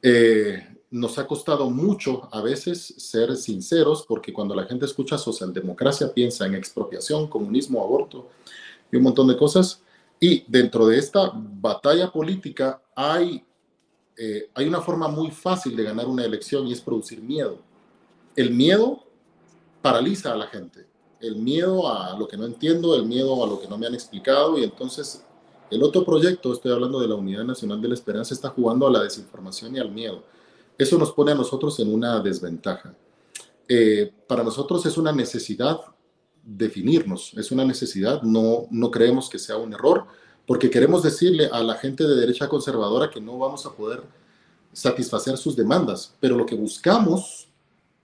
Eh, nos ha costado mucho a veces ser sinceros, porque cuando la gente escucha socialdemocracia piensa en expropiación, comunismo, aborto y un montón de cosas. Y dentro de esta batalla política hay eh, hay una forma muy fácil de ganar una elección y es producir miedo. El miedo paraliza a la gente. El miedo a lo que no entiendo, el miedo a lo que no me han explicado y entonces el otro proyecto, estoy hablando de la Unidad Nacional de la Esperanza, está jugando a la desinformación y al miedo. Eso nos pone a nosotros en una desventaja. Eh, para nosotros es una necesidad definirnos, es una necesidad, no, no creemos que sea un error, porque queremos decirle a la gente de derecha conservadora que no vamos a poder satisfacer sus demandas, pero lo que buscamos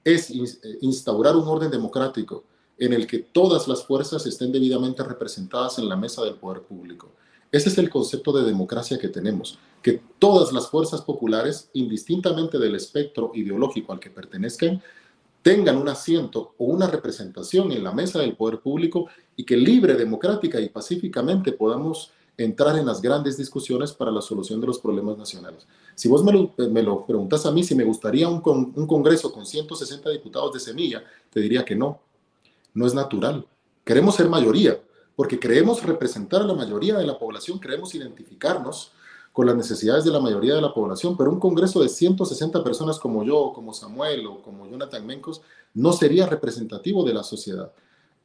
es eh, instaurar un orden democrático en el que todas las fuerzas estén debidamente representadas en la mesa del poder público. Ese es el concepto de democracia que tenemos, que todas las fuerzas populares, indistintamente del espectro ideológico al que pertenezcan, tengan un asiento o una representación en la mesa del poder público y que libre, democrática y pacíficamente podamos entrar en las grandes discusiones para la solución de los problemas nacionales. Si vos me lo, me lo preguntas a mí si me gustaría un, Congreso con 160 diputados de semilla, te diría que no, no es natural. Queremos ser mayoría, porque creemos representar a la mayoría de la población, queremos identificarnos con las necesidades de la mayoría de la población, pero un Congreso de 160 personas como yo, como Samuel o como Jonathan Mencos, no sería representativo de la sociedad.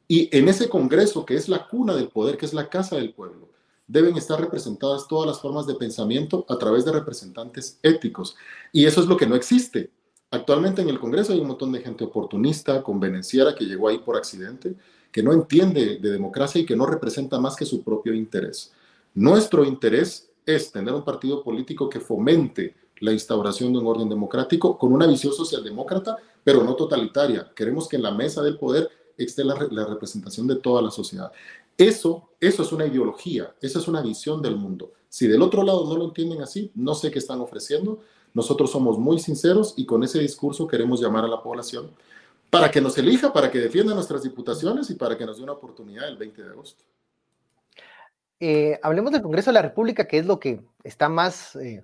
Y en ese Congreso, que es la cuna del poder, que es la casa del pueblo, deben estar representadas todas las formas de pensamiento a través de representantes éticos. Y eso es lo que no existe. Actualmente en el Congreso hay un montón de gente oportunista, convenenciera, que llegó ahí por accidente, que no entiende de democracia y que no representa más que su propio interés. Nuestro interés es tener un partido político que fomente la instauración de un orden democrático con una visión socialdemócrata, pero no totalitaria. Queremos que en la mesa del poder esté la, la representación de toda la sociedad. Eso, eso es una ideología, esa es una visión del mundo. Si del otro lado no lo entienden así, no sé qué están ofreciendo. Nosotros somos muy sinceros y con ese discurso queremos llamar a la población para que nos elija, para que defienda nuestras diputaciones y para que nos dé una oportunidad el 20 de agosto. Eh, hablemos del Congreso de la República, que es lo que está más, eh,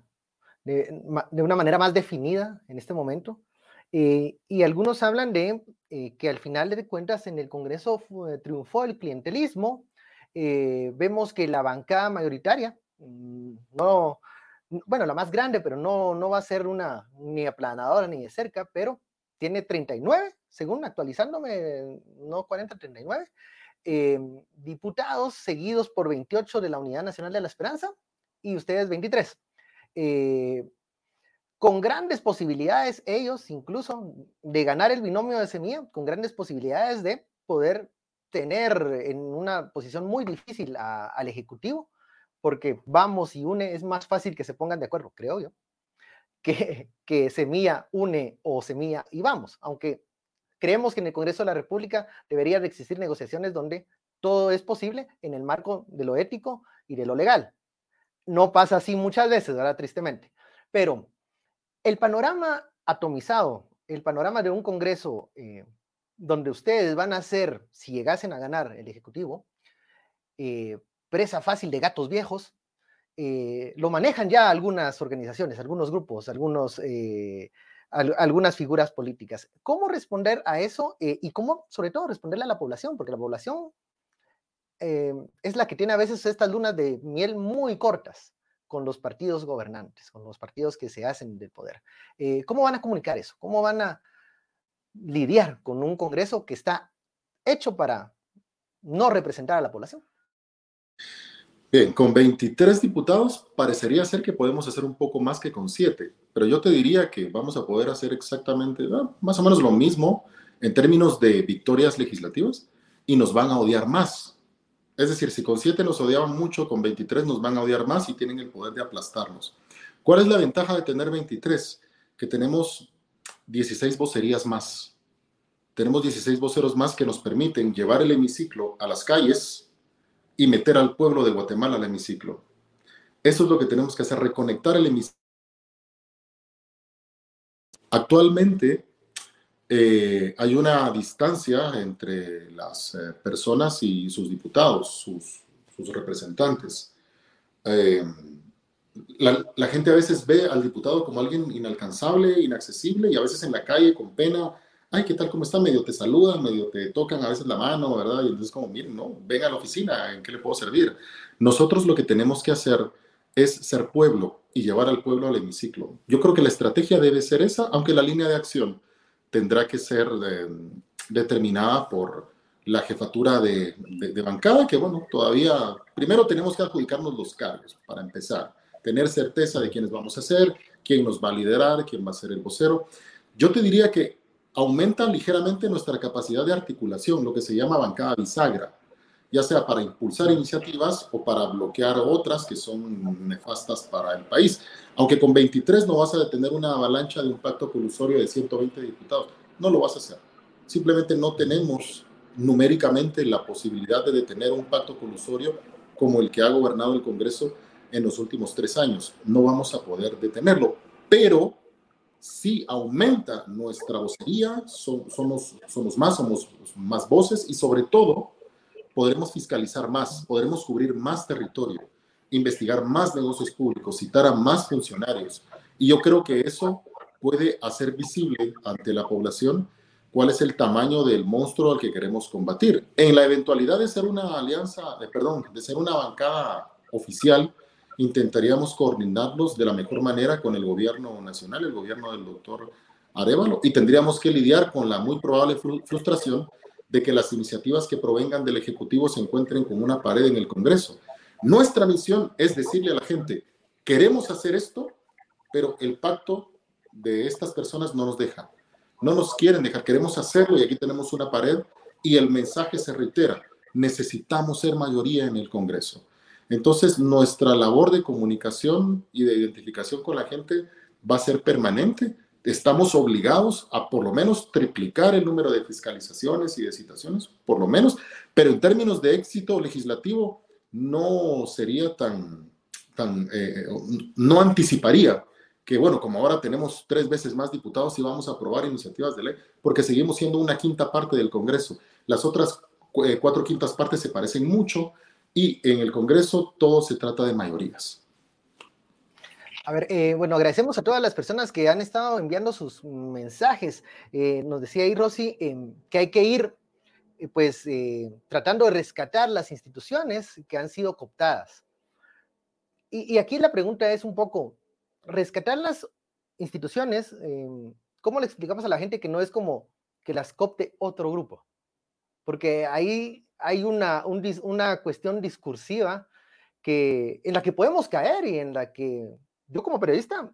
de, una manera más definida en este momento. Eh, y algunos hablan de que al final de cuentas en el Congreso triunfó el clientelismo. vemos que la bancada mayoritaria, mm, no, bueno, la más grande, pero no, no va a ser una ni aplanadora ni de cerca, pero tiene 39, según actualizándome, no 40, 39 em, diputados seguidos por 28 de la Unidad Nacional de la Esperanza y ustedes 23. Eh, con grandes posibilidades, ellos incluso, de ganar el binomio de semilla, con grandes posibilidades de poder tener en una posición muy difícil al Ejecutivo, porque vamos y une, es más fácil que se pongan de acuerdo, creo yo, que, que Semilla une o Semilla y vamos, aunque creemos que en el Congreso de la República debería de existir negociaciones donde todo es posible en el marco de lo ético y de lo legal. No pasa así muchas veces, ¿verdad? Tristemente. Pero el panorama atomizado, el panorama de un Congreso eh, donde ustedes van a ser, si llegasen a ganar el Ejecutivo, eh, presa fácil de gatos viejos, eh, lo manejan ya algunas organizaciones, algunos grupos, algunos, algunas figuras políticas. ¿Cómo responder a eso y cómo, sobre todo, responderle a la población? Porque la población es la que tiene a veces estas lunas de miel muy cortas con los partidos gobernantes, con los partidos que se hacen del poder. ¿Cómo van a comunicar eso? ¿Cómo van a lidiar con un Congreso que está hecho para no representar a la población? Bien, con 23 diputados parecería ser que podemos hacer un poco más que con 7, pero yo te diría que vamos a poder hacer exactamente ah, más o menos lo mismo en términos de victorias legislativas y nos van a odiar más. Es decir, si con 7 nos odiaban mucho, con 23 nos van a odiar más y tienen el poder de aplastarnos. ¿Cuál es la ventaja de tener 23? Que tenemos 16 vocerías más. Tenemos 16 voceros más que nos permiten llevar el hemiciclo a las calles y meter al pueblo de Guatemala al hemiciclo. Eso es lo que tenemos que hacer, reconectar el hemiciclo. Actualmente eh, hay una distancia entre las eh, personas y sus diputados, sus, representantes. Eh, la, gente a veces ve al diputado como alguien inalcanzable, inaccesible y a veces en la calle con pena ay, ¿qué tal? ¿Cómo está? Medio te saludan, medio te tocan a veces la mano, ¿verdad? Y entonces como, miren, no, venga a la oficina, ¿en qué le puedo servir? Nosotros lo que tenemos que hacer es ser pueblo y llevar al pueblo al hemiciclo. Yo creo que la estrategia debe ser esa, aunque la línea de acción tendrá que ser eh, determinada por la jefatura de, de, bancada, que bueno, todavía, primero tenemos que adjudicarnos los cargos para empezar, tener certeza de quiénes vamos a ser, quién nos va a liderar, quién va a ser el vocero. Yo te diría que aumenta ligeramente nuestra capacidad de articulación, lo que se llama bancada bisagra, ya sea para impulsar iniciativas o para bloquear otras que son nefastas para el país. Aunque con 23 no vas a detener una avalancha de un pacto colusorio de 120 diputados, no lo vas a hacer. Simplemente no tenemos numéricamente la posibilidad de detener un pacto colusorio como el que ha gobernado el Congreso en los últimos tres años. No vamos a poder detenerlo, pero si aumenta nuestra vocería, somos, somos más, somos más voces y sobre todo podremos fiscalizar más, podremos cubrir más territorio, investigar más negocios públicos, citar a más funcionarios. Y yo creo que eso puede hacer visible ante la población cuál es el tamaño del monstruo al que queremos combatir. En la eventualidad de ser una alianza, de, perdón, de ser una bancada oficial, intentaríamos coordinarlos de la mejor manera con el gobierno nacional, el gobierno del doctor Arevalo, y tendríamos que lidiar con la muy probable frustración de que las iniciativas que provengan del Ejecutivo se encuentren con una pared en el Congreso. Nuestra misión es decirle a la gente, queremos hacer esto, pero el pacto de estas personas no nos deja. No nos quieren dejar, queremos hacerlo y aquí tenemos una pared y el mensaje se reitera. Necesitamos ser mayoría en el Congreso. Entonces, nuestra labor de comunicación y de identificación con la gente va a ser permanente. Estamos obligados a por lo menos triplicar el número de fiscalizaciones y de citaciones, por lo menos, pero en términos de éxito legislativo no sería tan, tan eh, no anticiparía que, bueno, como ahora tenemos tres veces más diputados y vamos a aprobar iniciativas de ley, porque seguimos siendo una quinta parte del Congreso. Las otras eh, cuatro quintas partes se parecen mucho y en el Congreso todo se trata de mayorías. A ver, eh, bueno, agradecemos a todas las personas que han estado enviando sus mensajes. Eh, nos decía ahí Rosy em, que hay que ir, eh, pues, tratando de rescatar las instituciones que han sido cooptadas. Y, aquí la pregunta es un poco, rescatar las instituciones, em, ¿cómo le explicamos a la gente que no es como que las copte otro grupo? Porque ahí hay una, una cuestión discursiva que, en la que podemos caer y en la que yo como periodista,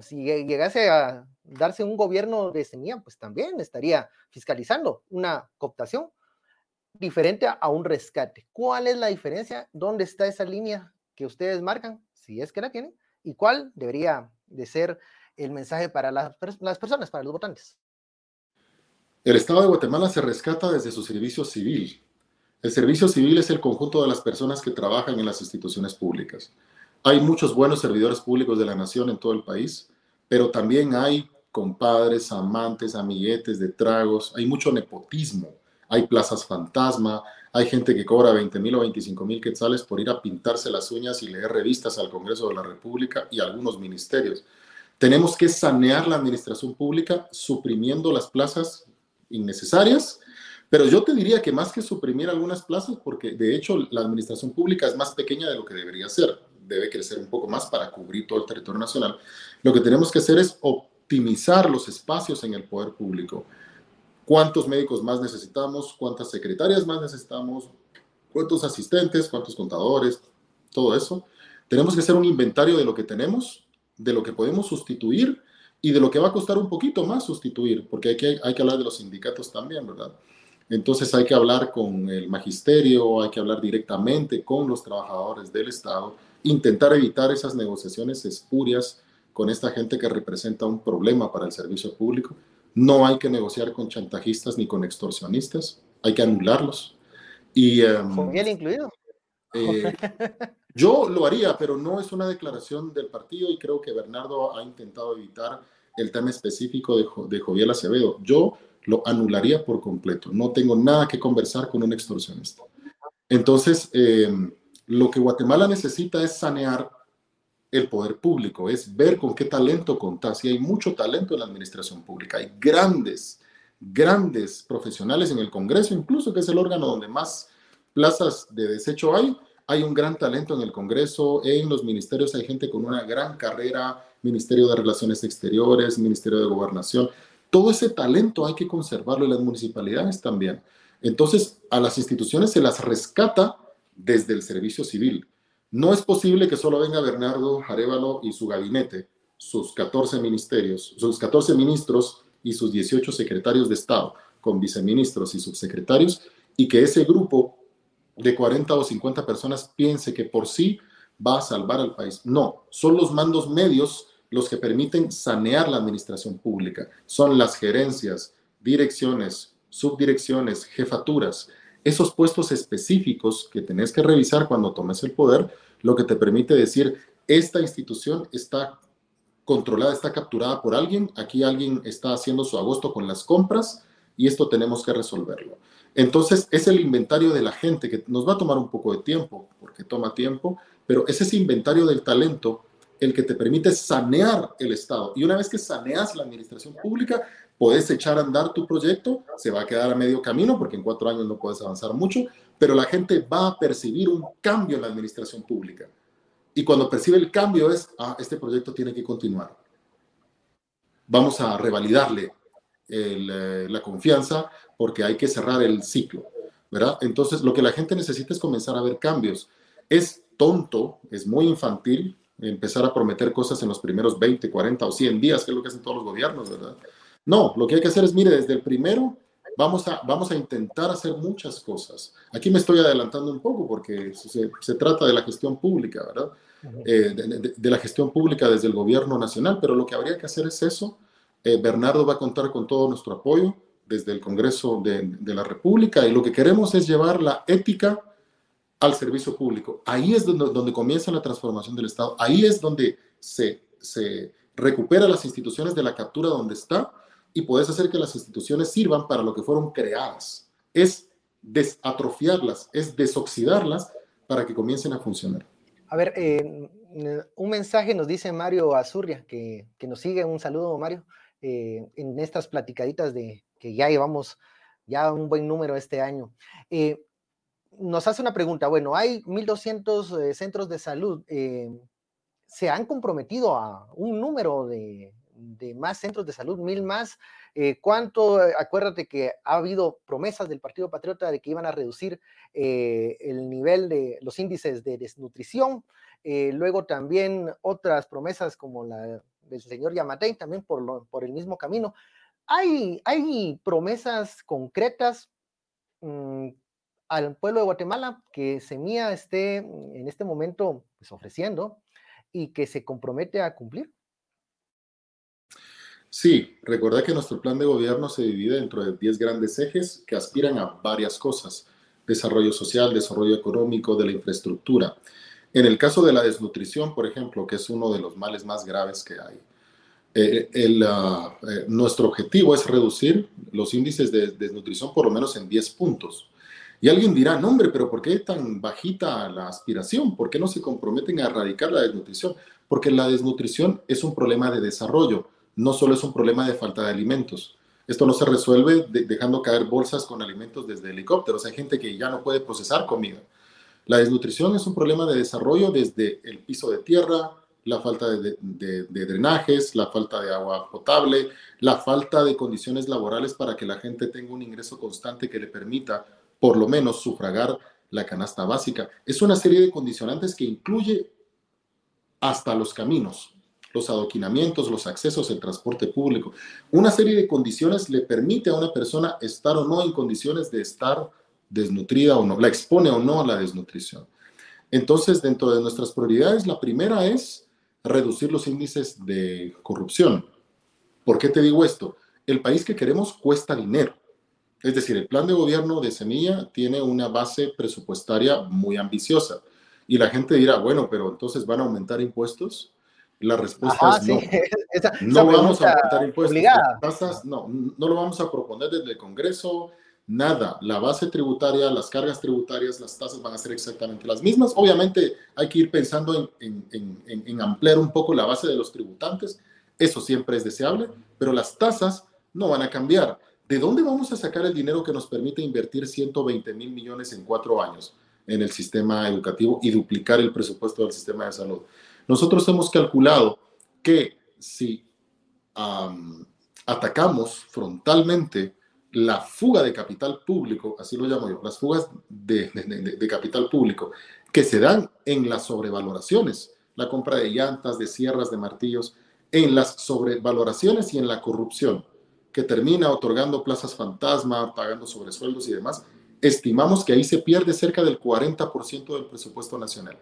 si llegase a darse un gobierno de semilla, pues también estaría fiscalizando una cooptación diferente a un rescate. ¿Cuál es la diferencia? ¿Dónde está esa línea que ustedes marcan, si es que la tienen? ¿Y cuál debería de ser el mensaje para las, las personas, para los votantes? El Estado de Guatemala se rescata desde su servicio civil, el servicio civil es el conjunto de las personas que trabajan en las instituciones públicas. Hay muchos buenos servidores públicos de la nación en todo el país, pero también hay compadres, amantes, amiguetes de tragos, hay mucho nepotismo, hay plazas fantasma, hay gente que cobra 20 mil o 25 mil quetzales por ir a pintarse las uñas y leer revistas al Congreso de la República y algunos ministerios. Tenemos que sanear la administración pública suprimiendo las plazas innecesarias pero yo te diría que más que suprimir algunas plazas, porque de hecho la administración pública es más pequeña de lo que debería ser, debe crecer un poco más para cubrir todo el territorio nacional, lo que tenemos que hacer es optimizar los espacios en el poder público. ¿Cuántos médicos más necesitamos? ¿Cuántas secretarias más necesitamos? ¿Cuántos asistentes? ¿Cuántos contadores? Todo eso. Tenemos que hacer un inventario de lo que tenemos, de lo que podemos sustituir y de lo que va a costar un poquito más sustituir, porque hay que, hay que hablar de los sindicatos también, ¿verdad? Entonces hay que hablar con el magisterio, hay que hablar directamente con los trabajadores del Estado, intentar evitar esas negociaciones espurias con esta gente que representa un problema para el servicio público. No hay que negociar con chantajistas ni con extorsionistas, hay que anularlos. Y, um, bien incluido. Eh, yo lo haría, pero no es una declaración del partido y creo que Bernardo ha intentado evitar el tema específico de, de Joviel Acevedo. Yo lo anularía por completo. No tengo nada que conversar con un extorsionista. Entonces, em, lo que Guatemala necesita es sanear el poder público, es ver con qué talento contás. Y hay mucho talento en la administración pública. Hay grandes, grandes profesionales en el Congreso, incluso que es el órgano donde más plazas de desecho hay. hay un gran talento en el Congreso, en los ministerios hay gente con una gran carrera, Ministerio de Relaciones Exteriores, Ministerio de Gobernación. Todo ese talento hay que conservarlo en las municipalidades también. Entonces, a las instituciones se las rescata desde el servicio civil. No es posible que solo venga Bernardo Arevalo y su gabinete, sus 14 ministerios, sus 14 ministros y sus 18 secretarios de Estado, con viceministros y subsecretarios, y que ese grupo de 40 o 50 personas piense que por sí va a salvar al país. No, son los mandos medios los que permiten sanear la administración pública. Son las gerencias, direcciones, subdirecciones, jefaturas, esos puestos específicos que tenés que revisar cuando tomes el poder, lo que te permite decir, esta institución está controlada, está capturada por alguien, aquí alguien está haciendo su agosto con las compras y esto tenemos que resolverlo. Entonces, es el inventario de la gente que nos va a tomar un poco de tiempo, porque toma tiempo, pero es ese inventario del talento el que te permite sanear el Estado. Y una vez que saneas la administración pública, puedes echar a andar tu proyecto, se va a quedar a medio camino porque en cuatro años no puedes avanzar mucho, pero la gente va a percibir un cambio en la administración pública. Y cuando percibe el cambio es, ah, este proyecto tiene que continuar. Vamos a revalidarle eh, la confianza porque hay que cerrar el ciclo, ¿verdad? Entonces, lo que la gente necesita es comenzar a ver cambios. Es tonto, es muy infantil empezar a prometer cosas en los primeros 20, 40 o 100 días, que es lo que hacen todos los gobiernos, ¿verdad? No, lo que hay que hacer es, mire, desde el primero vamos a, vamos a intentar hacer muchas cosas. Aquí me estoy adelantando un poco porque se, se trata de la gestión pública, ¿verdad? Eh, de, la gestión pública desde el gobierno nacional, pero lo que habría que hacer es eso. Eh, Bernardo va a contar con todo nuestro apoyo desde el Congreso de, de la República y lo que queremos es llevar la ética al servicio público. Ahí es donde, donde comienza la transformación del Estado. Ahí es donde se, se recupera las instituciones de la captura donde está y puedes hacer que las instituciones sirvan para lo que fueron creadas. Es desatrofiarlas, es desoxidarlas para que comiencen a funcionar. A ver, eh, un mensaje nos dice Mario Azurria, que, que nos sigue. Un saludo, Mario, eh, en estas platicaditas de que ya llevamos ya un buen número este año. Eh, nos hace una pregunta, bueno, hay 1.200 eh, centros de salud, se han comprometido a un número de, más centros de salud, mil más. Eh, ¿Cuánto? Acuérdate que ha habido promesas del Partido Patriota de que iban a reducir el nivel de los índices de desnutrición. luego también otras promesas como la del señor Yamatei, también por, por el mismo camino. Hay, hay promesas concretas mm, al pueblo de Guatemala que Semilla esté en este momento pues, ofreciendo y que se compromete a cumplir? Sí, recuerda que nuestro plan de gobierno se divide dentro de 10 grandes ejes que aspiran a varias cosas. Desarrollo social, desarrollo económico, de la infraestructura. En el caso de la desnutrición, por ejemplo, que es uno de los males más graves que hay, eh, el, ah, eh, nuestro objetivo es reducir los índices de desnutrición por lo menos en 10 puntos. Y alguien dirá, no hombre, pero ¿por qué tan bajita la aspiración? ¿Por qué no se comprometen a erradicar la desnutrición? Porque la desnutrición es un problema de desarrollo, no solo es un problema de falta de alimentos. Esto no se resuelve dejando caer bolsas con alimentos desde helicópteros. Hay gente que ya no puede procesar comida. La desnutrición es un problema de desarrollo desde el piso de tierra, la falta de, de, drenajes, la falta de agua potable, la falta de condiciones laborales para que la gente tenga un ingreso constante que le permita por lo menos sufragar la canasta básica. Es una serie de condicionantes que incluye hasta los caminos, los adoquinamientos, los accesos, el transporte público. Una serie de condiciones le permite a una persona estar o no en condiciones de estar desnutrida o no, la expone o no a la desnutrición. Entonces, dentro de nuestras prioridades, la primera es reducir los índices de corrupción. ¿Por qué te digo esto? El país que queremos cuesta dinero. Es decir, el plan de gobierno de Semilla tiene una base presupuestaria muy ambiciosa. Y la gente dirá, bueno, pero entonces van a aumentar impuestos. La respuesta es no. no vamos a aumentar impuestos. no, no lo vamos a proponer desde el Congreso, nada. La base tributaria, las cargas tributarias, las tasas van a ser exactamente las mismas. Obviamente hay que ir pensando en, en, en, en ampliar un poco la base de los tributantes. Eso siempre es deseable, pero las tasas no van a cambiar. ¿De dónde vamos a sacar el dinero que nos permite invertir 120 mil millones en cuatro años? en el sistema educativo y duplicar el presupuesto del sistema de salud. Nosotros hemos calculado que si atacamos frontalmente la fuga de capital público, así lo llamo yo, las fugas de, de, capital público que se dan en las sobrevaloraciones, la compra de llantas, de sierras, de martillos, en las sobrevaloraciones y en la corrupción, que termina otorgando plazas fantasma, pagando sobresueldos y demás, estimamos que ahí se pierde cerca del 40% del presupuesto nacional.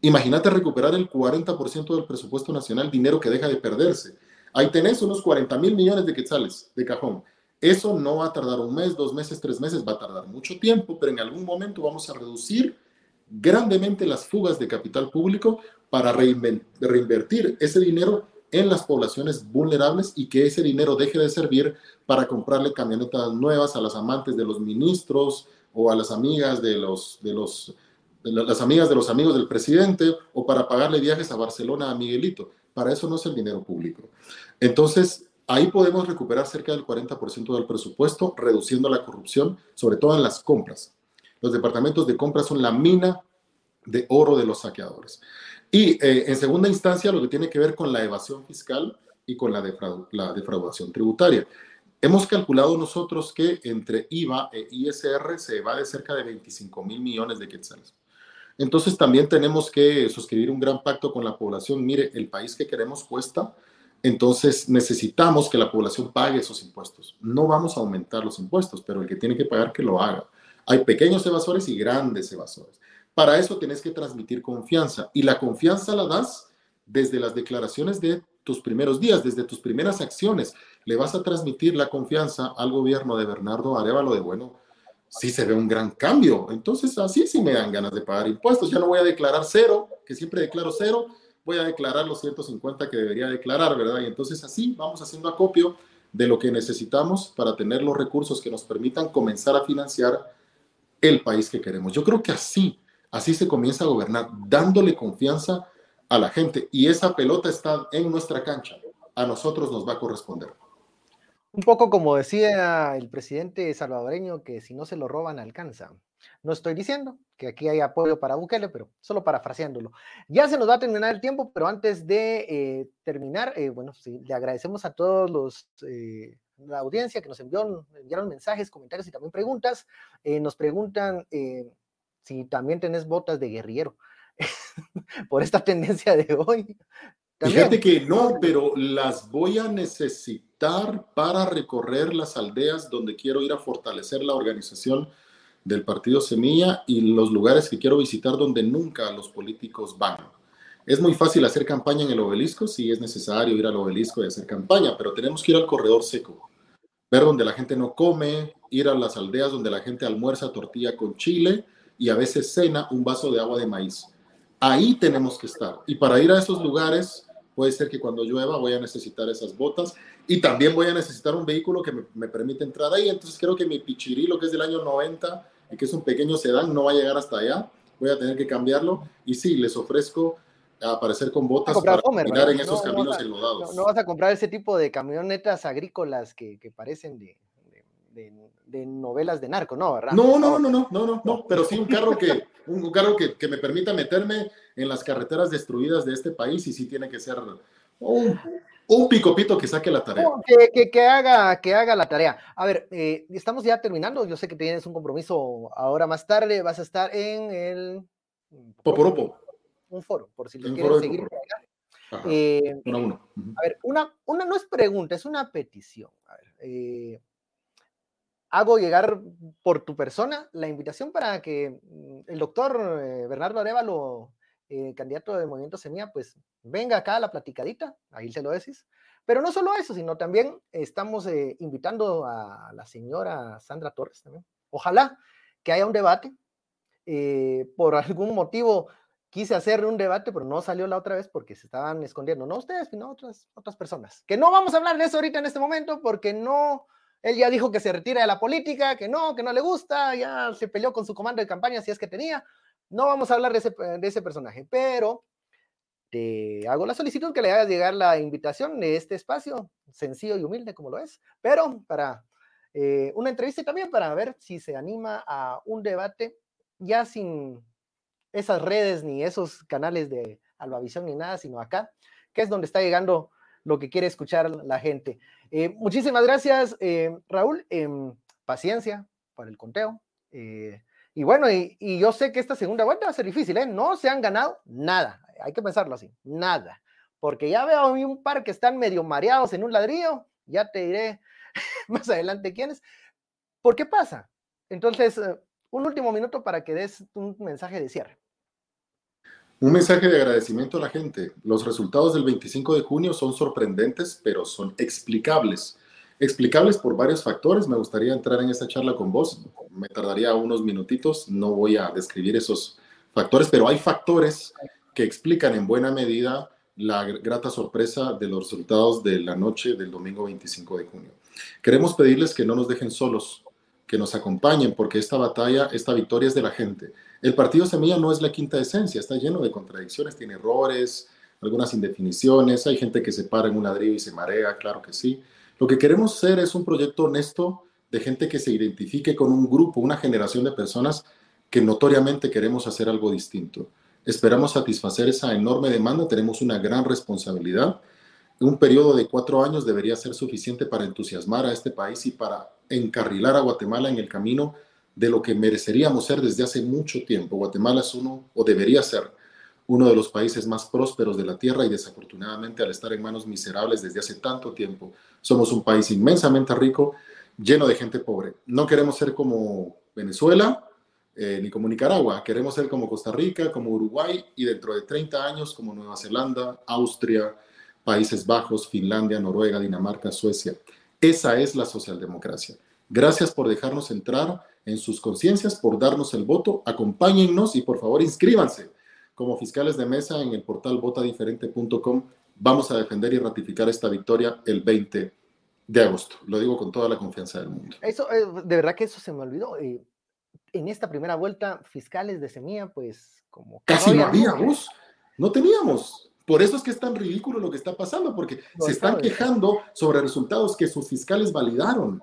Imagínate recuperar el 40% del presupuesto nacional, dinero que deja de perderse. Ahí tenés unos 40 mil millones de quetzales de cajón. Eso no va a tardar un mes, dos meses, tres meses, va a tardar mucho tiempo, pero en algún momento vamos a reducir grandemente las fugas de capital público para reinvertir ese dinero en las poblaciones vulnerables y que ese dinero deje de servir para comprarle camionetas nuevas a las amantes de los ministros o a las amigas de los, de los las amigas de los amigos del presidente o para pagarle viajes a Barcelona a Miguelito. Para eso no es el dinero público. Entonces, ahí podemos recuperar cerca del 40% del presupuesto, reduciendo la corrupción, sobre todo en las compras. Los departamentos de compras son la mina de oro de los saqueadores. Y eh, en segunda instancia, lo que tiene que ver con la evasión fiscal y con la, la defraudación tributaria. Hemos calculado nosotros que entre IVA e ISR se va de cerca de 25 mil millones de quetzales. Entonces también tenemos que suscribir un gran pacto con la población. Mire, el país que queremos cuesta, entonces necesitamos que la población pague esos impuestos. No vamos a aumentar los impuestos, pero el que tiene que pagar que lo haga. Hay pequeños evasores y grandes evasores. Para eso tienes que transmitir confianza y la confianza la das desde las declaraciones de tus primeros días, desde tus primeras acciones. Le vas a transmitir la confianza al gobierno de Bernardo Arevalo de, bueno, sí se ve un gran cambio. Entonces, así sí me dan ganas de pagar impuestos. Ya no voy a declarar cero, que siempre declaro cero, voy a declarar los 150 que debería declarar, ¿verdad? Y entonces así vamos haciendo acopio de lo que necesitamos para tener los recursos que nos permitan comenzar a financiar el país que queremos. Yo creo que así, así se comienza a gobernar, dándole confianza a la gente. Y esa pelota está en nuestra cancha. A nosotros nos va a corresponder. Un poco como decía el presidente salvadoreño, que si no se lo roban alcanza. No estoy diciendo que aquí hay apoyo para Bukele, pero solo parafraseándolo. Ya se nos va a terminar el tiempo, pero antes de eh, terminar, eh, bueno, le agradecemos a todos los, eh, la audiencia que nos envió, enviaron mensajes, comentarios y también preguntas. nos preguntan si también tenés botas de guerrillero por esta tendencia de hoy. Fíjate que no, pero las voy a necesitar para recorrer las aldeas donde quiero ir a fortalecer la organización del Partido Semilla y los lugares que quiero visitar donde nunca los políticos van. Es muy fácil hacer campaña en el obelisco, si es necesario ir al obelisco y hacer campaña, pero tenemos que ir al corredor seco, ver donde la gente no come, ir a las aldeas donde la gente almuerza tortilla con chile y a veces cena un vaso de agua de maíz. Ahí tenemos que estar. Y para ir a esos lugares puede ser que cuando llueva voy a necesitar esas botas y también voy a necesitar un vehículo que me, me permita entrar ahí. Entonces creo que mi Pichirilo, que es del año 90 y que es un pequeño sedán, no va a llegar hasta allá. Voy a tener que cambiarlo. Y sí, les ofrezco aparecer con botas para mirar en esos caminos enlodados. No, vas a comprar ese tipo de camionetas agrícolas que, que parecen de, de, novelas de narco, ¿no? ¿verdad? No, no, no, no, no, no, no, pero sí un carro que, un carro que, que me permita meterme en las carreteras destruidas de este país y sí tiene que ser un, un picopito que saque la tarea. Que, que, haga, que haga la tarea. A ver, eh, estamos ya terminando. Yo sé que tienes un compromiso ahora más tarde. Vas a estar en el. Poporopo. Un foro, por si le quieres seguir. Eh, uno a uno. A ver, una, una no es pregunta, es una petición. A ver, eh, hago llegar por tu persona la invitación para que mm, el doctor Bernardo Arevalo eh, candidato de Movimiento Semilla, pues venga acá a la platicadita, ahí se lo decís. Pero no solo eso, sino también estamos eh, invitando a la señora Sandra Torres también. Ojalá que haya un debate. Eh, por algún motivo quise hacer un debate, pero no salió la otra vez porque se estaban escondiendo, no ustedes, sino otras, otras personas. Que no vamos a hablar de eso ahorita en este momento porque no, él ya dijo que se retira de la política, que no, que no le gusta, ya se peleó con su comando de campaña si es que tenía, no vamos a hablar de ese, de ese personaje, pero te hago la solicitud que le hagas llegar la invitación de este espacio, sencillo y humilde como lo es, pero para eh, una entrevista y también para ver si se anima a un debate ya sin esas redes ni esos canales de Albavisión ni nada, sino acá, que es donde está llegando lo que quiere escuchar la gente. Eh, muchísimas gracias, eh, Raúl. Em, paciencia para el conteo. Eh, y bueno, y, yo sé que esta segunda vuelta va a ser difícil, ¿eh? No se han ganado nada, hay que pensarlo así, nada. Porque ya veo un par que están medio mareados en un ladrillo, ya te diré más adelante quiénes. ¿Por qué pasa? Entonces, un último minuto para que des un mensaje de cierre. Un mensaje de agradecimiento a la gente. Los resultados del 25 de junio son sorprendentes, pero son explicables. Explicables por varios factores. Me gustaría entrar en esta charla con vos. Me tardaría unos minutitos. No voy a describir esos factores, pero hay factores que explican en buena medida la grata sorpresa de los resultados de la noche del domingo 25 de junio. Queremos pedirles que no nos dejen solos, que nos acompañen, porque esta batalla, esta victoria es de la gente. El partido Semilla no es la quinta esencia, está lleno de contradicciones, tiene errores, algunas indefiniciones, hay gente que se para en un ladrillo y se marea, claro que sí. Lo que queremos ser es un proyecto honesto de gente que se identifique con un grupo, una generación de personas que notoriamente queremos hacer algo distinto. Esperamos satisfacer esa enorme demanda, tenemos una gran responsabilidad. Un periodo de cuatro años debería ser suficiente para entusiasmar a este país y para encarrilar a Guatemala en el camino de lo que mereceríamos ser desde hace mucho tiempo. Guatemala es uno, o debería ser, uno de los países más prósperos de la Tierra y desafortunadamente al estar en manos miserables desde hace tanto tiempo, somos un país inmensamente rico, lleno de gente pobre. No queremos ser como Venezuela eh, ni como Nicaragua, queremos ser como Costa Rica, como Uruguay y dentro de 30 años como Nueva Zelanda, Austria, Países Bajos, Finlandia, Noruega, Dinamarca, Suecia. Esa es la socialdemocracia. Gracias por dejarnos entrar en sus conciencias, por darnos el voto. Acompáñennos y por favor inscríbanse como fiscales de mesa en el portal votadiferente.com. Vamos a defender y ratificar esta victoria el 20 de agosto. Lo digo con toda la confianza del mundo. Eso, eh, de verdad que eso se me olvidó. Eh, en esta primera vuelta, fiscales de semilla, pues como... Casi no habíamos, no teníamos. Por eso es que es tan ridículo lo que está pasando, porque se están quejando sobre resultados que sus fiscales validaron.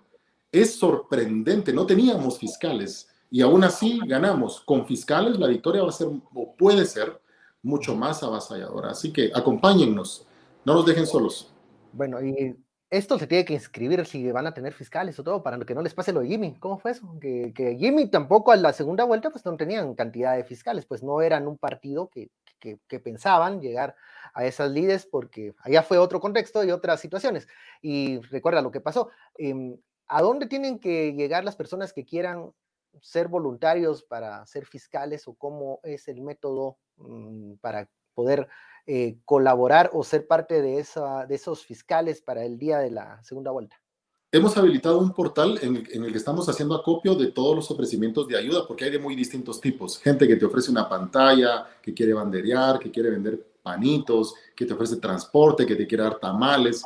Es sorprendente, no teníamos fiscales y aún así ganamos. Con fiscales la victoria va a ser o puede ser mucho más avasalladora. Así que acompáñennos, no nos dejen solos. Bueno, y esto se tiene que inscribir si van a tener fiscales o todo, para que no les pase lo de Jimmy. ¿Cómo fue eso? Que, Jimmy tampoco a la segunda vuelta pues no tenían cantidad de fiscales, pues no eran un partido que, que, pensaban llegar a esas líderes porque allá fue otro contexto y otras situaciones. Y recuerda lo que pasó. Eh, ¿A dónde tienen que llegar las personas que quieran ser voluntarios para ser fiscales o cómo es el método mm, para poder eh, colaborar o ser parte de, esa, de esos fiscales para el día de la segunda vuelta? Hemos habilitado un portal en el, que estamos haciendo acopio de todos los ofrecimientos de ayuda, porque hay de muy distintos tipos. Gente que te ofrece una pantalla, que quiere banderear, que quiere vender panitos, que te ofrece transporte, que te quiere dar tamales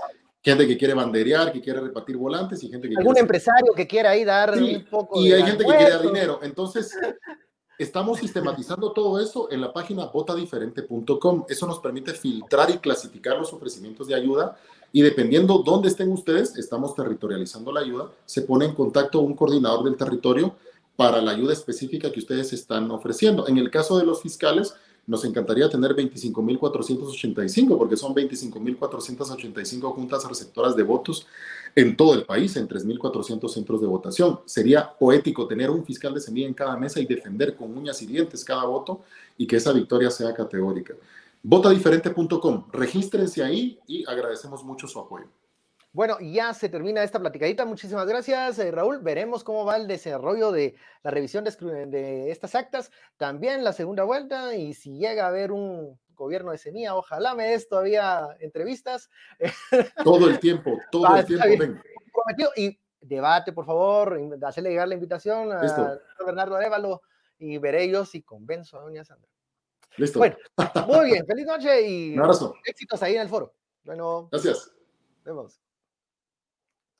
gente que quiere banderear, que quiere repartir volantes y gente que algún empresario que quiera ahí dar un poco y hay gente que quiere dar dinero. Entonces, estamos sistematizando todo eso en la página botadiferente.com. Eso nos permite filtrar y clasificar los ofrecimientos de ayuda y dependiendo dónde estén ustedes, estamos territorializando la ayuda. Se pone en contacto un coordinador del territorio para la ayuda específica que ustedes están ofreciendo. En el caso de los fiscales, nos encantaría tener 25.485, porque son 25.485 juntas receptoras de votos en todo el país, en 3.400 centros de votación. Sería poético tener un fiscal de semilla en cada mesa y defender con uñas y dientes cada voto y que esa victoria sea categórica. Votadiferente.com, regístrense ahí y agradecemos mucho su apoyo. Bueno, ya se termina esta platicadita. Muchísimas gracias, eh, Raúl. Veremos cómo va el desarrollo de la revisión de, estas actas. También la segunda vuelta. Y si llega a haber un gobierno de semilla, ojalá me des todavía entrevistas. Todo el tiempo, todo el tiempo. Y debate, por favor, hacerle llegar la invitación a Bernardo Arevalo y veré yo si convenzo a doña Sandra. Listo. Bueno, muy bien. Feliz noche y un abrazo. éxitos ahí en el foro. Bueno. Gracias. Vemos.